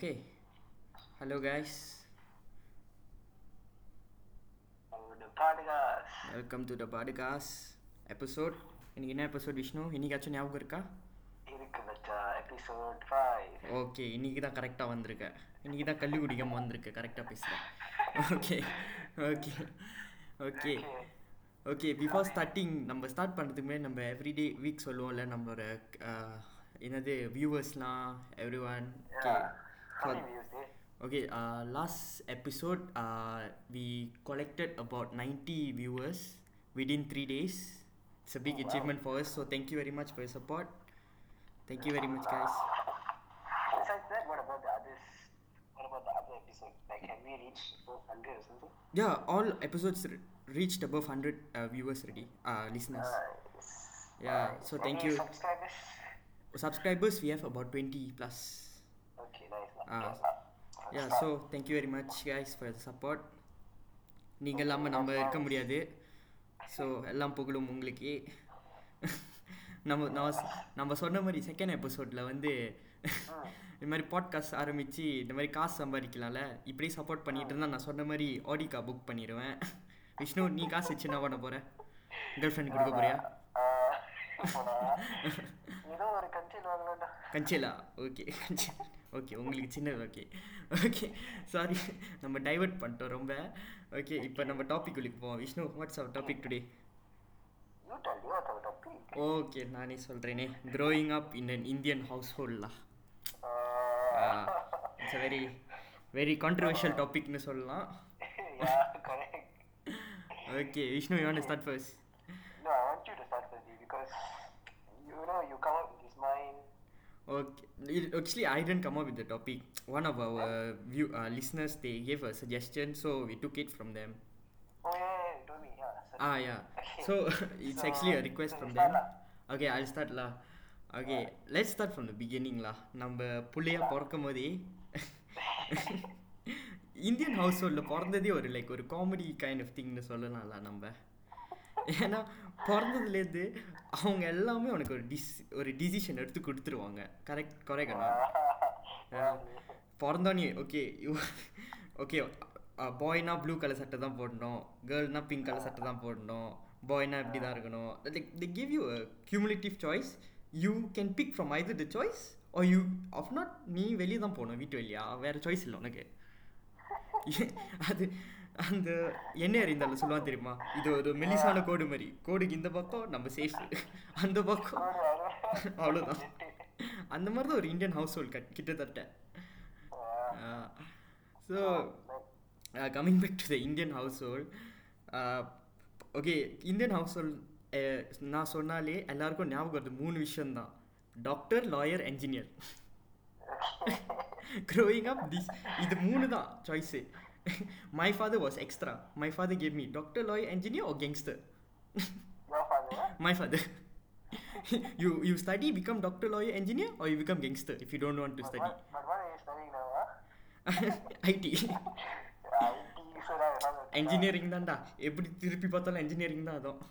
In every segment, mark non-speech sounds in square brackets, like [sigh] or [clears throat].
Okay. Hello, guys. The podcast. Welcome to the podcast episode இன்னைக்கு என்ன episode Vishnu? இன்னைக்காச்சும் ஞாபகம் இருக்கா? ஓகே இன்னைக்கு தான் கரெக்டாக வந்திருக்க. இன்னைக்கு தான் கல்லு குடிக்காம வந்திருக்கு. கரெக்டாக பேசுகிறேன் okay okay okay okay before starting நம்ம ஸ்டார்ட் பண்ணுறதுக்கு முன்னாடி நம்ம எவ்ரிடே வீக் சொல்லுவோம்ல நம்மளோட அஹ், என்னது வியூவர்ஸ்லாம் every one okay How many views did? Okay, uh, last episode, uh, we collected about 90 viewers within three days. It's a big Oh, wow. achievement for us, so thank you very much for your support. Thank you very much, guys. Besides that, what about the others? What about the other episode? Like, have we reached 400 or something? Yeah, all episodes re- reached above 100 uh, viewers already, uh, listeners. Nice. Yeah, so thank you. subscribers? Subscribers, we have about 20 plus. So thank you very much, guys, for the support. நீங்கள் இல்லாமல் நம்ம இருக்க முடியாது. So எல்லாம் புகழும் உங்களுக்கு. [laughs] நம்ம ச- நம்ம சொன்ன மாதிரி செகண்ட் எபிசோடில் வந்து [laughs] இது மாதிரி பாட்காஸ்ட் ஆரம்பித்து இந்த மாதிரி காசு சம்பாதிக்கலாம்ல. இப்படியே சப்போர்ட் பண்ணிட்டு இருந்தால் நான் சொன்ன மாதிரி ஆடிக்கா புக் பண்ணிடுவேன் விஷ்ணு நீ காசு வச்சு என்ன பண்ண போகிற கேர்ள் ஃப்ரெண்ட் கொடுக்க போறியா? [laughs] கஞ்சிலா ஓகே கஞ்சி. ஓகே உங்களுக்கு சின்னது ஓகே ஓகே சாரி நம்ம டைவர்ட் பண்ணிட்டோம் ரொம்ப. ஓகே இப்போ நம்ம டாபிக் உள்ளுக்கு போவோம். Vishnu what's our topic today. Okay நானே சொல்கிறேனே growing up in an Indian house ஹோல்டா இட்ஸ் வெரி வெரி கான்ட்ரவர்ஷியல் டாபிக்னு சொல்லலாம். Okay Vishnu you start first No, I want you to start first because you know you come up with this mind. Okay. It- Actually, I didn't come up with the topic. One of our view uh, listeners they gave a suggestion, so we took it from them. Oh yeah, yeah, you told me, yeah. sorry. Ah, yeah. [laughs] Okay. So [laughs] it's So, actually a request so from you them. start lah. Okay, I'll start lah. Okay, let's start from the beginning lah. நம்ம புள்ளையா [laughs] பிறக்கும் போதே Indian ஹவுஸ் ஹோல்டில் பிறந்ததே ஒரு like ஒரு comedy kind of திங்னு சொல்லலாம்ல நம்ம ஏன்னா பிறந்ததுலேருந்து அவங்க எல்லாமே உனக்கு ஒரு டிஸ் ஒரு டிசிஷன் எடுத்து கொடுத்துருவாங்க. கரெக்ட் கரெக்டா பிறந்தோன்னே ஓகே ஓகே பாய்னா ப்ளூ கலர் சட்டை தான் போடணும். கேர்ள்னா பிங்க் கலர் சட்டை தான் போடணும். பாய்னா இப்படி தான் இருக்கணும் like the give you cumulative choice you can pick from either the choice or you off not நீ வெளியே தான் போகணும் வீட்டு வெளியா. வேறு சாய்ஸ் இல்லை உனக்கு. [laughs] அது அந்த என்ன அறிந்தாலும் சொல்லுவான் தெரியுமா? இது ஒரு மெலிசான கோடு மாதிரி. கோடுக்கு இந்த பக்கம் நம்ம சேஃப் அந்த பக்கம். அவ்வளோதான் அந்த மாதிரி தான் ஒரு இந்தியன் ஹவுஸ் ஹோல்ட் கிட்டத்தட்ட. So coming back to the Indian household okay Indian household நான் சொன்னாலே எல்லாருக்கும் ஞாபகம் வருது மூணு விஷயம்தான் doctor lawyer engineer growing up this இது மூணு தான் choice [laughs] my father was extra my father gave me doctor lawyer engineer or gangster Your father, huh? [laughs] my father [laughs] you you study become doctor lawyer engineer or you become gangster if you don't want to But study what, but what are you studying now, huh? IT IT, so that is not engineering தான்டா எப்படி திருப்பி பார்த்தாலும் engineering தான் அதுவும்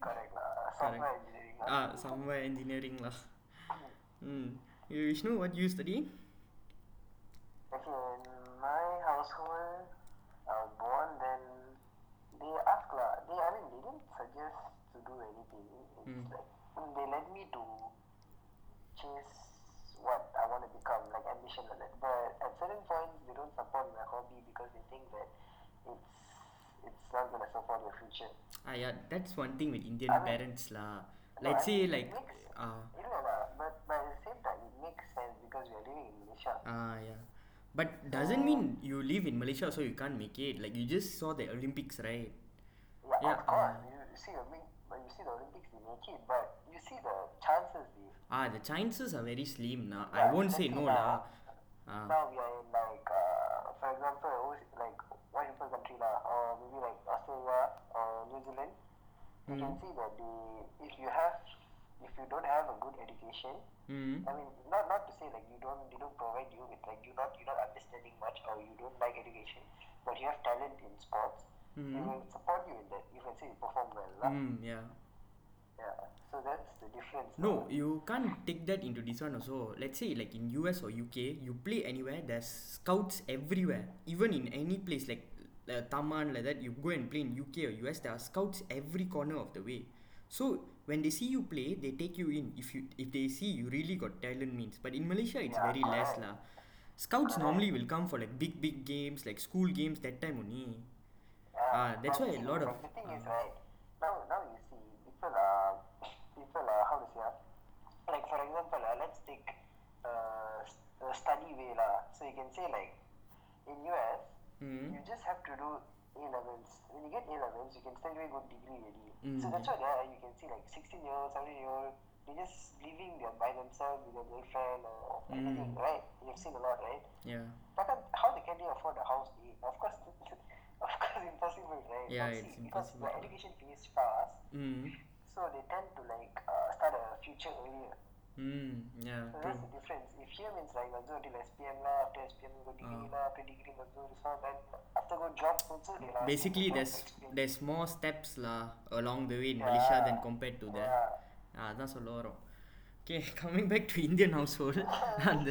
Correct, lah. Software engineering. lah. ஆ செம்ம என்ஜினியரிங்லா ம் Vishnu what you study Okay, in my household. I was born, then they asked, la, they, I mean, they didn't suggest to do anything. It's hmm. mm. like, they led me to chase what I want to become, like ambition and. But at certain points, they don't support my hobby because they think that it's it's not going to support your future. Ah, yeah, that's one thing with Indian I mean, parents, la. Like, no, say, I mean, like. Makes, uh, you know, la, but, but at the same time, it makes sense because we are living in Malaysia. Ah, yeah. But doesn't mean you live in Malaysia so you can't make it. Like you just saw the Olympics, right? Yeah, Yeah, of course. uh, you see the Olymp- when you see the Olympics, they make it, but you see the chances they. Ah, the chances are very slim now. I won't say no lah. Ah, Now we are in like, uh, for example, like one people country lah, or maybe like Australia or New Zealand. You can Mm. see that they, if you have, if you don't have a good education, mm, I mean, not not to say like you don't, they don't provide you with like you not you're not understanding much or you don't like education, but you have talent in sports. They mm, will support you in that. You can say you perform well, lah. mm, yeah. Yeah. So that's the difference. No, you can't take that into this one also. Let's say like in US or UK, you play anywhere, there's scouts everywhere. Even in any place like uh, Taman like that, you go and play in UK or US, there are scouts every corner of the way. So when they see you play, they take you in. If you if they see you really got talent means. But in Malaysia, it's very less lah. Scouts normally will come for like big big games like school games that time only. Ah, that's why a lot of- the thing is ah. right now. Now you see people are people are how to say ah, like for example ah, let's take uh, study way lah. So you can say like in US Mm. you just have to do A levels. When you get A levels, you can straight away go degree already. So Mm. that's why there you can see like 16 year old, 17 year old, they're just living there by themselves with their girlfriend or anything, Mm. right? You've seen a lot, right? Yeah. But how they can they afford a house? eh? Of course, [laughs] of course, impossible, right? Yeah, But it's see, because impossible. the education finishes fast, Mm. so they tend to like uh, start a future earlier. Mm. Yeah. So True. that's the difference. If here means like must do until SPM lah, after SPM go degree Ah. lah, after degree must do this one, then after go job also they last Basically, months there's experience. there's more steps lah along the way in Malaysia than Yeah. compared to the Yeah. அதான் சொல்ல வரோம் okay [laughs] coming back to Indian house hold [laughs] அந்த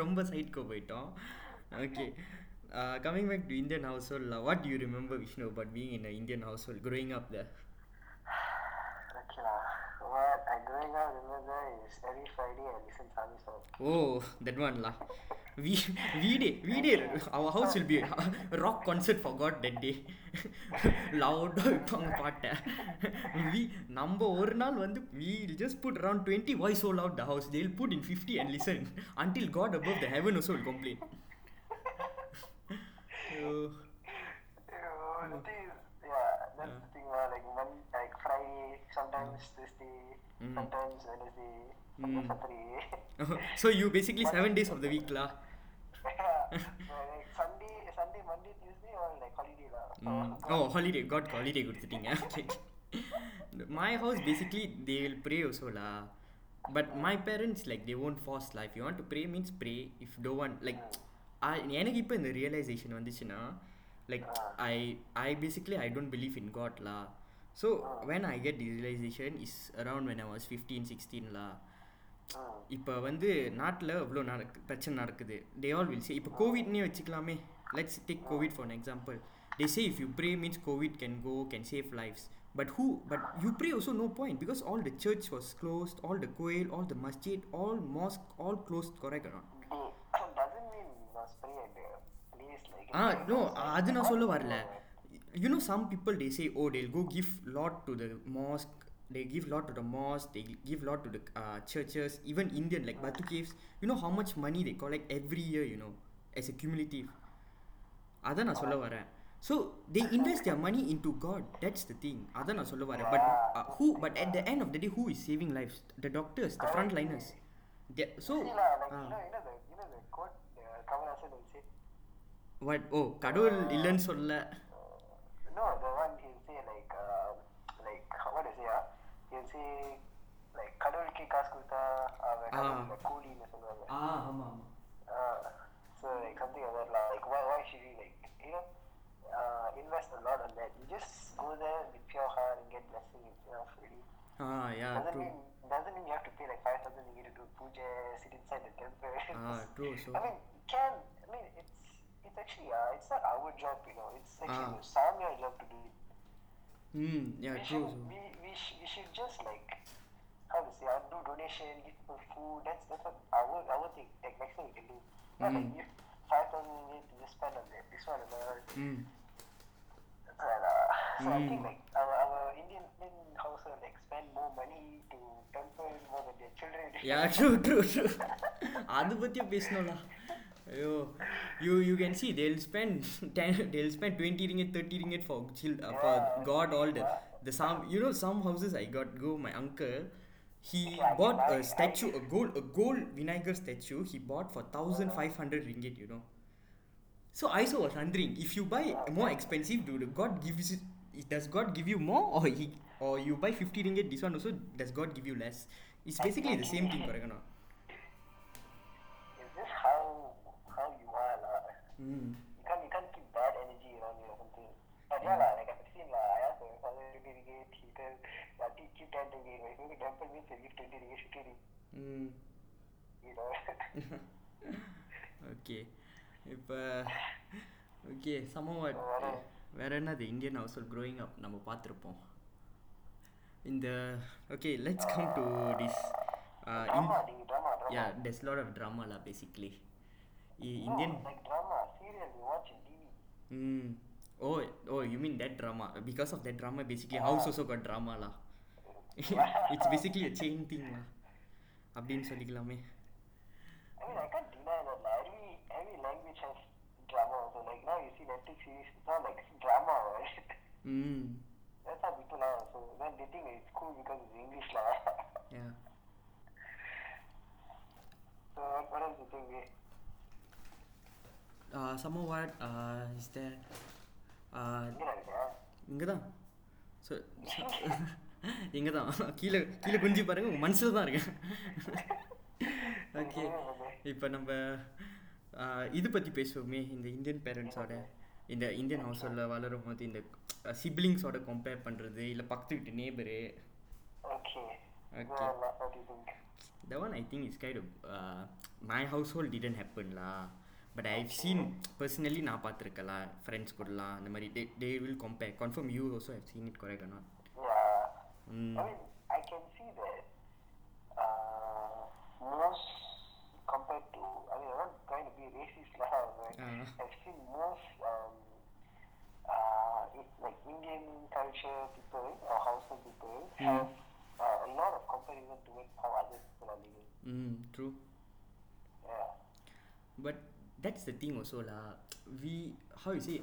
ரொம்ப சைட்கோ போயிட்டோம் okay coming back to Indian house hold what you remember Vishnu but being in Indian household growing up the Okay lah. What I growing up remember is every Friday I listen Sami song. Oh that one law we வீடே வீடே our house will be rock concert for God that day லவுடாக வைப்பாங்க பாட்டை. We நம்ம ஒரு நாள் வந்து we just put around twenty voice all out the house they'll put in fifty and listen until God above the heaven also will complain [laughs] Oh, You know, the thing is, yeah, that's the thing lah. Like one, like Sometimes Thursday, Mm. sometimes Wednesday, Mm. sometimes Saturday. so you basically seven days of the week lah yeah, like Sunday, Sunday, Monday, Tuesday, all like holiday lah. So, Mm. Oh, holiday. God holiday கொடுத்துட்டீங்க My house basically they will pray also lah. But my parents like they won't force lah. If you want to pray means pray. If don't want like I எனக்கு இப்போ இந்த realization வந்துச்சுன்னா like I I basically I don't believe in God lah. so when I get the realization is around when I was fifteen sixteen lah இப்போ வந்து நாட்டில் இவ்வளோ நடக்கு பிரச்சனை நடக்குது தே ஆல் வில் சே இப்போ கோவிட்னே வச்சுக்கலாமே let's take covid for example they say if you pray means covid can go can save lives But who? But you pray also no point because all the church was closed, all the quail, all the masjid, all mosque, all closed. Correct or not? Doesn't mean must pray at the place like. Ah no, அது நான் சொல்ல வரல. you know some people they say oh they'll go give lot to the mosque they give lot to the mosque they give lot to the uh, churches even indian like batu caves you know how much money they collect every year you know as a cumulative அதான் நான் சொல்ல வரேன் so they invest their money into god that's the thing அதான் நான் சொல்ல வரேன் but uh, who but at the end of the day who is saving lives the doctors the frontliners they, so See lah, like ah, you know, you know the you know the quote uh, Kamal Hassan will say. what oh கடவுள் இல்லைன்னு சொல்ல No, the one he'll say like uh, like what is it? Ah, he'll say like கடவுளுக்கே காசு கொடுத்தா அவன் Ah. கடவுளோட கூலின்னு சொல்லுவாங்க. ஆ ஆமாம் ஆமாம் Uh, so like something like that lah. Like why why should we like you know uh, invest a lot on that? You just go there with pure heart and get blessing itself. Really ah yeah doesn't true mean doesn't mean you have to pay like five thousand ringgit to do puja, sit inside the temple. Ah, true, [laughs] so- I mean, you can I mean it's it's actually uh, it's not our job, you know. It's actually Ah. the Samya job to do it. ம் யா we true should we, we, sh- we should just like how to say uh, do donation, give people food. That's that's what our our thing. Like maximum we can do. Not like Mm. give five thousand ringgit to just spend on that. This one and that. ம் And, uh, so I think Mm. like our, our Indian Indian household like spend more money to temple more than their children. Yeah true true true [laughs] அது பற்றியும் பேசணும்ல Yo, you you can see they'll spend [laughs] ten, they'll spend twenty ringgit, thirty ringgit for chill, uh, for god all the the some you know some houses I got go my uncle he bought a statue a gold a gold Vinayagar statue he bought for thousand five hundred ringgit you know. So I also was wondering if you buy more expensive, dude, God gives it. Does God give you more, or he, or you buy fifty ringgit? This one also does God give you less? It's basically the same thing, correct or not? Mm. You can't you can't keep bad energy around you or something. But yeah, la, like I've seen la, I asked my father to be gay, Peter, but he keep trying to gay. If you can temple me, say give twenty ringgit, fifty ringgit. You know. Okay இப்போ okay somewhat வேற என்னது Indian household growing up நம்ம பார்த்துருப்போம் இந்த okay let's come to this yeah there's lot of drama law basically Indian Mm. Oh, oh, you mean that drama? Because of that drama, basically, house also got drama lah. it's [laughs] basically a chain thing lah. அப்படின்னு சொல்லிக்கலாமே I mean I can't deny that like, every every language has drama also like now you see Netflix series it's not like drama right ம் that's how people are also then they think it's cool because it's English lah yeah [laughs] so what, what else you think eh? சம்ம what is the இங்கே தான் so இங்கே தான் கீழே கீழே குஞ்சு பாருங்க. உங்கள் மனசில் தான் இருக்கேன் ஓகே [laughs] இப்போ நம்ம ஆஹ், இது பற்றி பேசுவோமே. இந்த இந்தியன் பேரண்ட்ஸோட இந்த இந்தியன் ஹவுஸ் ஹோல்டில் வளரும் போது இந்த சிப்ளிங்ஸோட கம்பேர் பண்ணுறது இல்லை பக்கத்து வீட்டு neighbour okay. Okay. well, what do you think? That one I think is kind of uh, my household didn't happen lah but I've seen personally நான் பார்த்துருக்கலா ஃப்ரெண்ட்ஸ் கூடலாம் அந்த மாதிரி they they will compare confirm you also have seen it correct or not yeah Mm. I mean I can see that uh, most compared to I mean I'm not trying to be racist lah but [laughs] Ah. I've seen most um, uh, it, like Indian culture people or household people Mm. have uh, a lot of comparison towards how other people are living. mm, true Yeah. but that's the thing also lah we how you say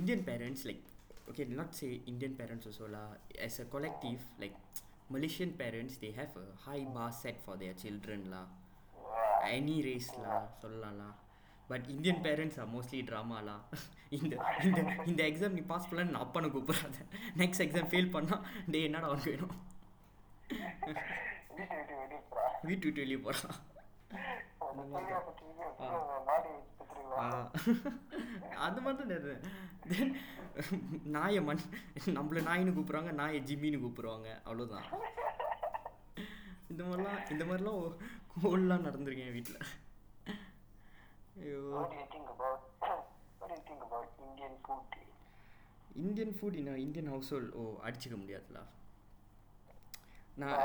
indian parents like okay not say indian parents also lah as a collective like malaysian parents they have a high bar set for their children lah any race lah சொல்லலாம்:sollalaam but indian parents are mostly drama lah இந்த இந்த இந்த:intha intha intha exam நீ:nee pass பண்ணலனா என் அப்பனை கூப்பிடாத:pannalana en appanai kuppidaatha next exam fail பண்ணா:pannaa dey என்னடா உனக்கு வேணும்:ennadaa unakku venum வீட்ட விட்டு வெளிய போடா:veetta vittu veliya podaa [laughs] அது மட்டும் தென் நாயை மண் நம்மள நாயின்னு கூப்பிட்றாங்க நாயை ஜிம்மின்னு கூப்பிடுவாங்க. அவ்வளோதான் இந்த மாதிரிலாம் இந்த மாதிரிலாம் கோல்லாம் நடந்திருக்கேன் வீட்டில் ஐயோ? Indian food in Indian household oh அடிச்சுக்க முடியாதுல. நான்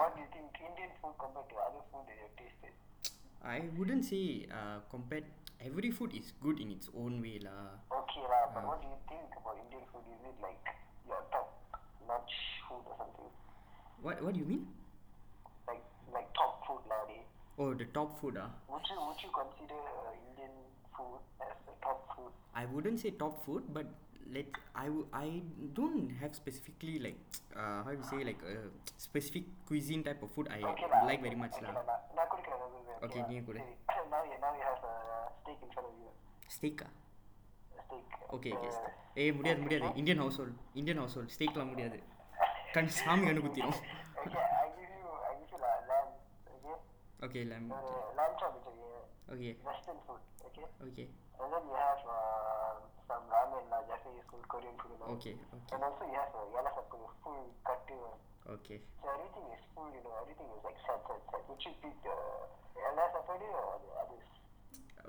what do you think Indian food compared to other food that you have tasted? I wouldn't say uh, compared every food is good in its own way lah Okay, lah, but Ah. what do you think about Indian food? Is it like your top notch food or something? what what do you mean Like like top food nowadays? oh the top food ah Would you would you consider uh, Indian food as the top food? I wouldn't say top food, but let I w- I don't have specifically like uh, how you say like a specific cuisine type of food I okay, lah. like very much okay, lah. lah. நான் குடிக்கிறேன் நான் குடிக்கிறேன். Okay, lah. நீ குடி. [coughs] சரி. now you now you have a steak in front of you. Steak ah? A steak. Okay, okay. Uh, ஏய் முடியாது முடியாது Indian household Indian household ஸ்டேக்லாம் முடியாது கண் சாமி கண்ணு குத்திரும் okay, I give you I give you la- lamb. Okay. Okay [laughs] lamb Uh, lamb chop is okay. Okay Western food. Okay. Okay And then you have uh, some ramen lah uh, just say full Korean food you. Okay, okay. And also yes, have a Yalas Apple full cutter. Okay. So everything is full, you know, everything is like set, set, set. Would you pick the Yalas Apple or others?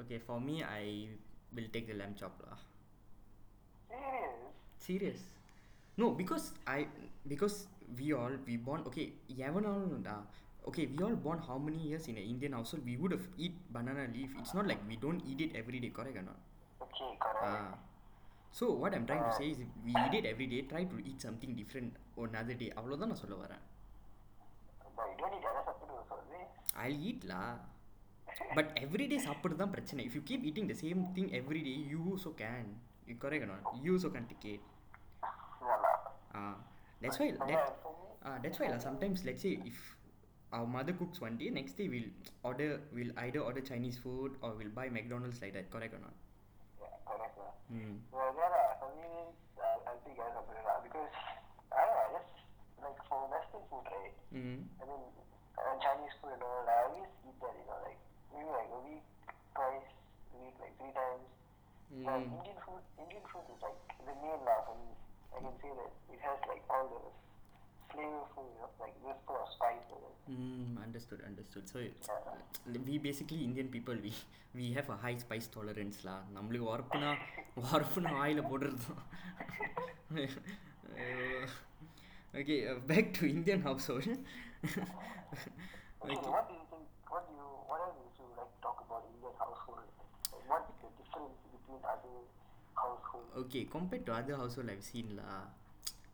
Okay, for me I will take the lamb chop lah. Serious? Serious. No, because I because we all we born okay, Yavanalunda. Okay, we all born how many years in an Indian household? We would have eat banana leaf. It's not like we don't eat it every day, correct or not? Okay, correct. Ah. So what I'm trying to say is we it every day try to it something different one other day அவ்வளோதான் நான் சொல்ல வரேன் ஐ ஈட்லா but everyday சாப்பிட்டு தான் பிரச்சனை if you keep eating the same thing every day you so can you correct you so can dig it ah that's why that, uh, that's why like, sometimes let's say if our mother cooks one day next day we'll order we'll either order chinese food or we'll buy mcdonald's like that correct or not Hmm. Well, yeah, lah. For me, uh, I'll pick yellow sapulu, lah. Because, I don't know, just, like, for Western food, right? Mm. I mean, uh, Chinese food and all, I always eat that, you know, like maybe like a week, twice a week, like three times. But Mm. Indian food, Indian food is like the main lah for me. I can say that it has like all the flavorful, you know, like just full of spice. in it. Mm, understood, understood. So Yeah. we basically Indian people we we have a high spice tolerance lah. நம்மளுக்கு உரப்புனா உரப்புனா வாயில போடுறது தான் [laughs] okay uh, back to Indian household Okay, okay what do you think? What do you? What else would you like to talk about Indian household? Like, what's the difference between other households? okay compared to other household I've seen lah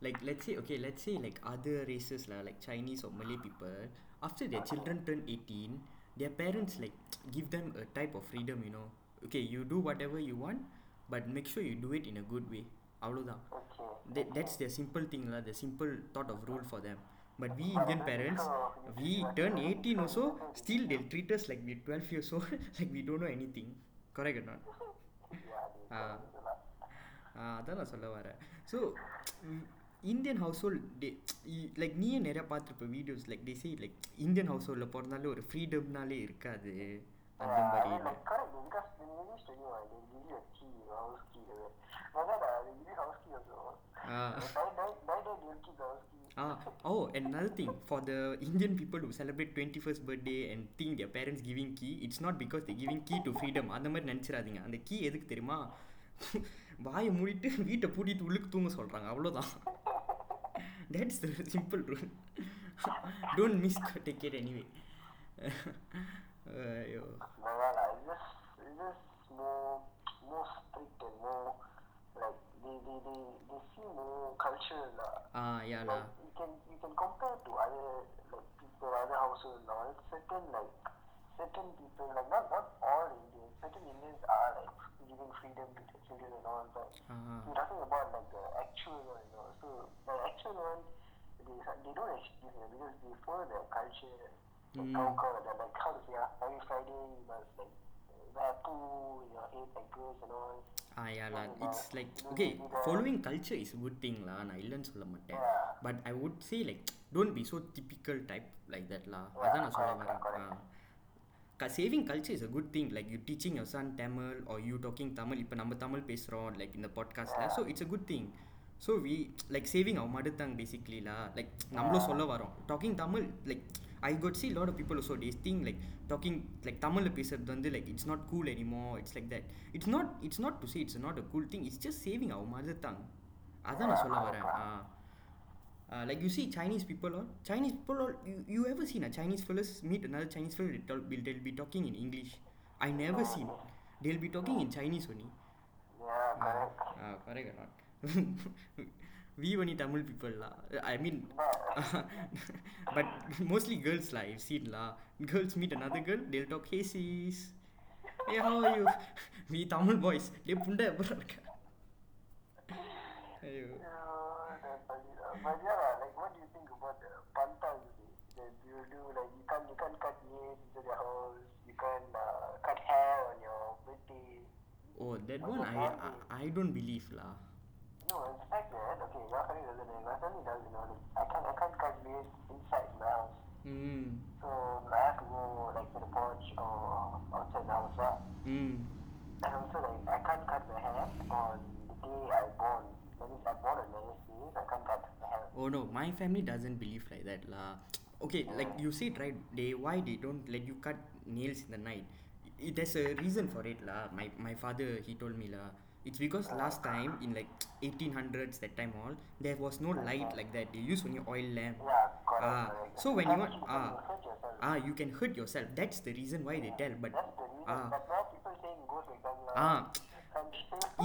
like let's say okay let's say like other races lah like Chinese or Malay people after their children turn 18 their parents like give them a type of freedom you know okay you do whatever you want but make sure you do it in a good way அவ்வளோதான் Okay. that, that's their simple thing lah the simple thought of rule for them but we Indian parents we turn 18 also still they'll treat us like we're 12 years old like we don't know anything correct or not Yeah, they Ah. tell you a lot. ஆ, அதான் நான் சொல்ல வரேன் so Indian household they like நீயே நிறையா பார்த்துருப்ப videos like they say like Indian house ஹோல்டில் பிறந்தாலே ஒரு ஃப்ரீடம்னாலே இருக்காது அந்த மாதிரி Ah, oh, and another thing for the Indian people who celebrate 21st birthday and think their parents giving key, it's not because they're giving key to freedom. அந்த மாதிரி நினச்சிடாதீங்க அந்த கீ எதுக்கு தெரியுமா வாயை மூடிட்டு வீட்டை பூட்டிட்டு உள்ளுக்கு தூங்க சொல்கிறாங்க அவ்வளோதான் that's the simple rule don't miss take care anyway ஐயோ But well, uh, it's just, it's just more, more strict and more, like, they, they, they, they feel more cultural. Uh, ah யாலா like, you can, you can compare to other, like, people, other households and all. Certain, like, certain people, like, not, not all Indians, certain Indians are, like, giving freedom to their children and all, but ah We're talking about like the actual one, you know. So the actual one, they they don't actually give it because they follow their culture. Like Mm. how come they're like how to say ah, every Friday you must like wear poo in your head like girls and all. Ah யாலா it's like okay following culture is good திங்லா நான் இல்லைன்னு சொல்ல மாட்டேன் Yeah. But I would say like don't be so typical type like தட்லா அதான் நான் சொல்ல வரேன் ஆ Saving culture is a good thing like you teaching your son Tamil are you talking Tamil இப்போ நம்ம தமிழ் பேசுகிறோம் லைக் இந்த பாட்காஸ்ட்டில் so it's a good thing so we like saving mother tongue பேசிக்லிலா like நம்மளும் சொல்ல வரோம். Talking Tamil like I got see lot of people so these thing like talking like தமிழில் பேசுறது வந்து like it's not cool anymore it's like that it's not it's not to say it's not a cool thing it's just saving our mother tongue அதான் நான் சொல்ல வரேன். ஆ Uh, like you see Chinese people or Chinese people or you, you ever seen a Chinese fellas meet another Chinese fellow they'll, they'll be talking in English. I never seen. They'll be talking in Chinese only. Yeah correct. Uh, correct or not? [laughs] We only Tamil people la. Uh, I mean [laughs] but mostly girls la, I've seen la. girls meet another girl they'll talk hey sis. Hey how are you? [laughs] We Tamil boys they punda Hey. but yeah, can't uh, cut hair on your birthday. oh that one I I, I don't believe lah No, in fact, that okay, your family doesn't. know. My family does, you know. I can't, I can't cut nails inside my house. mm. So I have to go like to the porch or outside the house. Right? Mm. And also like I can't cut my hair on the day I born. That means I born on Wednesday, I can't cut my hair. Oh no, my family doesn't believe like that lah. Okay, like you said right, they why they don't let you cut nails in the night. I- there's a reason for it lah. My my father he told me lah. It's because last time in like 1800s that time all there was no light like that. They use only oil lamp. Ah, so when you want ah ah you can hurt yourself. That's the reason why they tell. But That's the reason. ah But now people saying ghost will come now. ah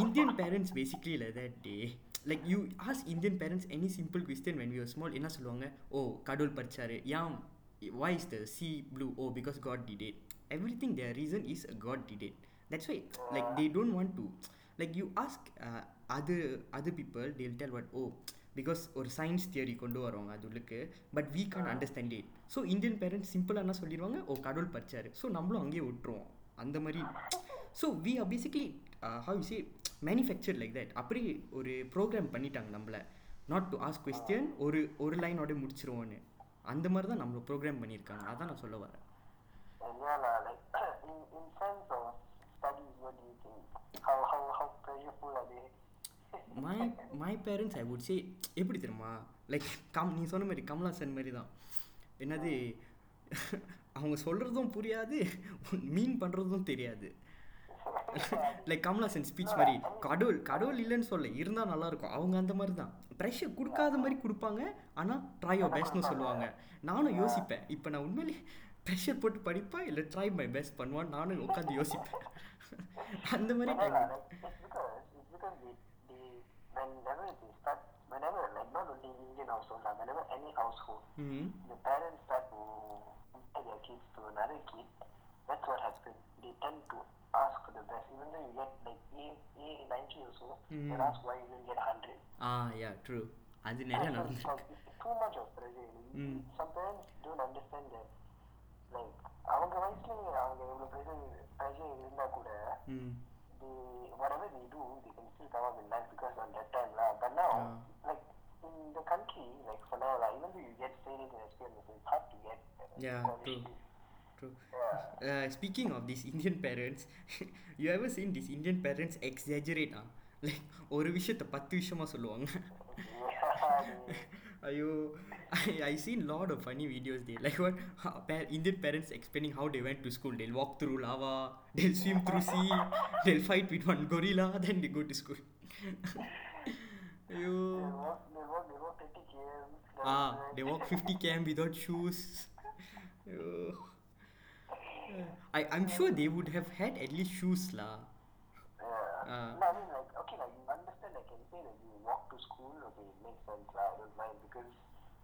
Indian parents basically like that day like you ask Indian parents any simple question when we were small என்ன சொல்லுவாங்க ஓ கடவுள் பறிச்சாரு ஏன் why is the sea blue oh because God did it everything their reason is God did it that's why like they don't want to like you ask uh, other other people they'll tell what oh because ஒரு science theory கொண்டு வருவாங்க அது உள்ளுக்கு but we can understand it so Indian parents சிம்பிளாக என்ன சொல்லிடுவாங்க ஓ கடவுள் பறிச்சாரு so நம்மளும் அங்கேயே விட்டுருவோம் அந்த மாதிரி so we are basically how you say manufacture like that அப்படி ஒரு ப்ரோக்ராம் பண்ணிட்டாங்க நம்மள. நாட் டு ஆஸ்க் கொஸ்டின் ஒரு ஒரு லைனோட முடிச்சிருவோன்னு. அந்த மாதிரி தான் நம்மளை ப்ரோக்ராம் பண்ணியிருக்காங்க. அதான் நான் சொல்ல வரேன்? My my parents I would say எப்படி தெரியுமா? லைக் கம் நீ சொன்ன மாதிரி கமலாசன் மாதிரி தான். என்னது? [laughs] அவங்க சொல்கிறதும் புரியாது மீன் பண்ணுறதும் தெரியாது. லைக் கமலாசன் ஸ்பீச் மாதிரி கடவுள் கடவுள் இல்லைன்னு சொல்ல இருந்தால் நல்லாயிருக்கும் அவங்க அந்த மாதிரி தான் ப்ரெஷர் கொடுக்காத மாதிரி கொடுப்பாங்க ஆனால் ட்ரை யோர் பெஸ்ட்னு சொல்லுவாங்க நானும் யோசிப்பேன் இப்போ நான் உண்மையிலே ப்ரெஷர் போட்டு படிப்பா இல்லை ட்ரை மை பெஸ்ட் பண்ணுவான் நானும் உட்காந்து யோசிப்பேன் அந்த மாதிரி like, whenever they start whenever like not only Indian household lah, whenever any household ம் the parents start to compare their kids to another kid, that's what happens. They tend to ask for the best. Even though you get like A A ninety or so, Mm. they ask why you didn't get hundred. Ah yeah true அது நிறைய So it's நடந்துருக்கு like it's too much of pressure. you know. Mm. Some parents don't understand that like அவங்க வயசுல அவங்க எவ்வளவு pressure pressure இருந்தா கூட ம் they whatever they do, they can still come up in life because on that time lah. But now, Ah. like in the country, like for now, like even though you get training and experience, it's hard to get. Uh, Yeah, scholarship. true. True. Yeah. Uh, speaking of these Indian parents, you ever seen these Indian parents exaggerate? Ah, like ஒரு விஷயத்தை பத்து விஷயமா சொல்லுவாங்க yeah. they- ஐயோ I, I seen lot of funny videos there like what how, pa- Indian parents explaining how they went to school they'll walk through lava they'll swim through sea they'll fight with one gorilla then they go to school They ஐயோ walk, they walk, they walk 30 km. ah they walk 50 km without shoes ஐயோ. I I'm sure they would have had at least shoes lah. Uh, no, I mean like okay, like you understand. I can say that you walk to school. Okay, it makes sense. Lah, I don't mind because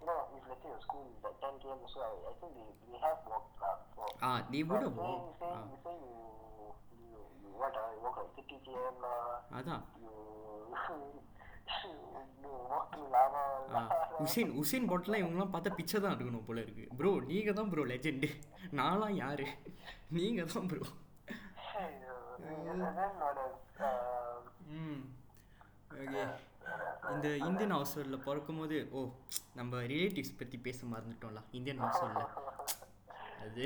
you know if let's say your school is like 10 km, so I, I think they, they have walked uh, lah. So, ah, they would have walked. Say, ah. you say you you you what? Uh, I walk like 50 km. Uh, you [laughs] ah, Usain Usain போட்டெலாம் இவங்கெல்லாம் பார்த்தா பிச்சை தான் எடுக்கணும் போல இருக்கு. Bro நீங்கள் தான் ப்ரோ லெஜெண்டு நான்லாம் யாரு? நீங்கள் தான் ப்ரோ ம். ஓகே. இந்த இந்தியன் ஹவுஸ் ஹோல்டில் பிறக்கும் போது ஓ நம்ம ரிலேட்டிவ்ஸ் பற்றி பேச மறந்துட்டோம்ல இந்தியன் ஹவுஸ் ஹோல்டில் அது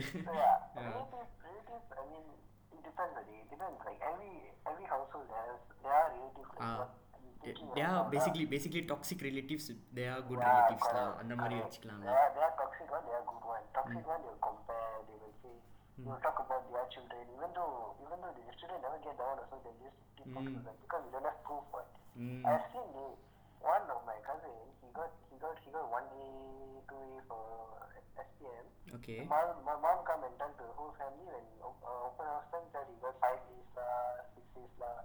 So yeah, Yeah. relatives, relatives. I mean, it depends. Really. It depends. Like every every household has there are relatives. Like Ah. what you thinking they right R now, basically basically toxic ரிலேட்டிவ்s they are good Yeah, relatives correct, அந்த மாதிரி correct. வச்சுக்கலாம்ல They are, they are toxic one, they are good one. Toxic one, they will compare, they will say, they will talk about their children, even though even though the children never get that one also, they just keep talking Mm. to them because we don't have proof for it. ம் I've seen the, one of my cousins, he got he got he got one A, two A for SPM. Okay My, my mom come and tell to the whole family when op- uh, open house time said he got five days lah, six days lah.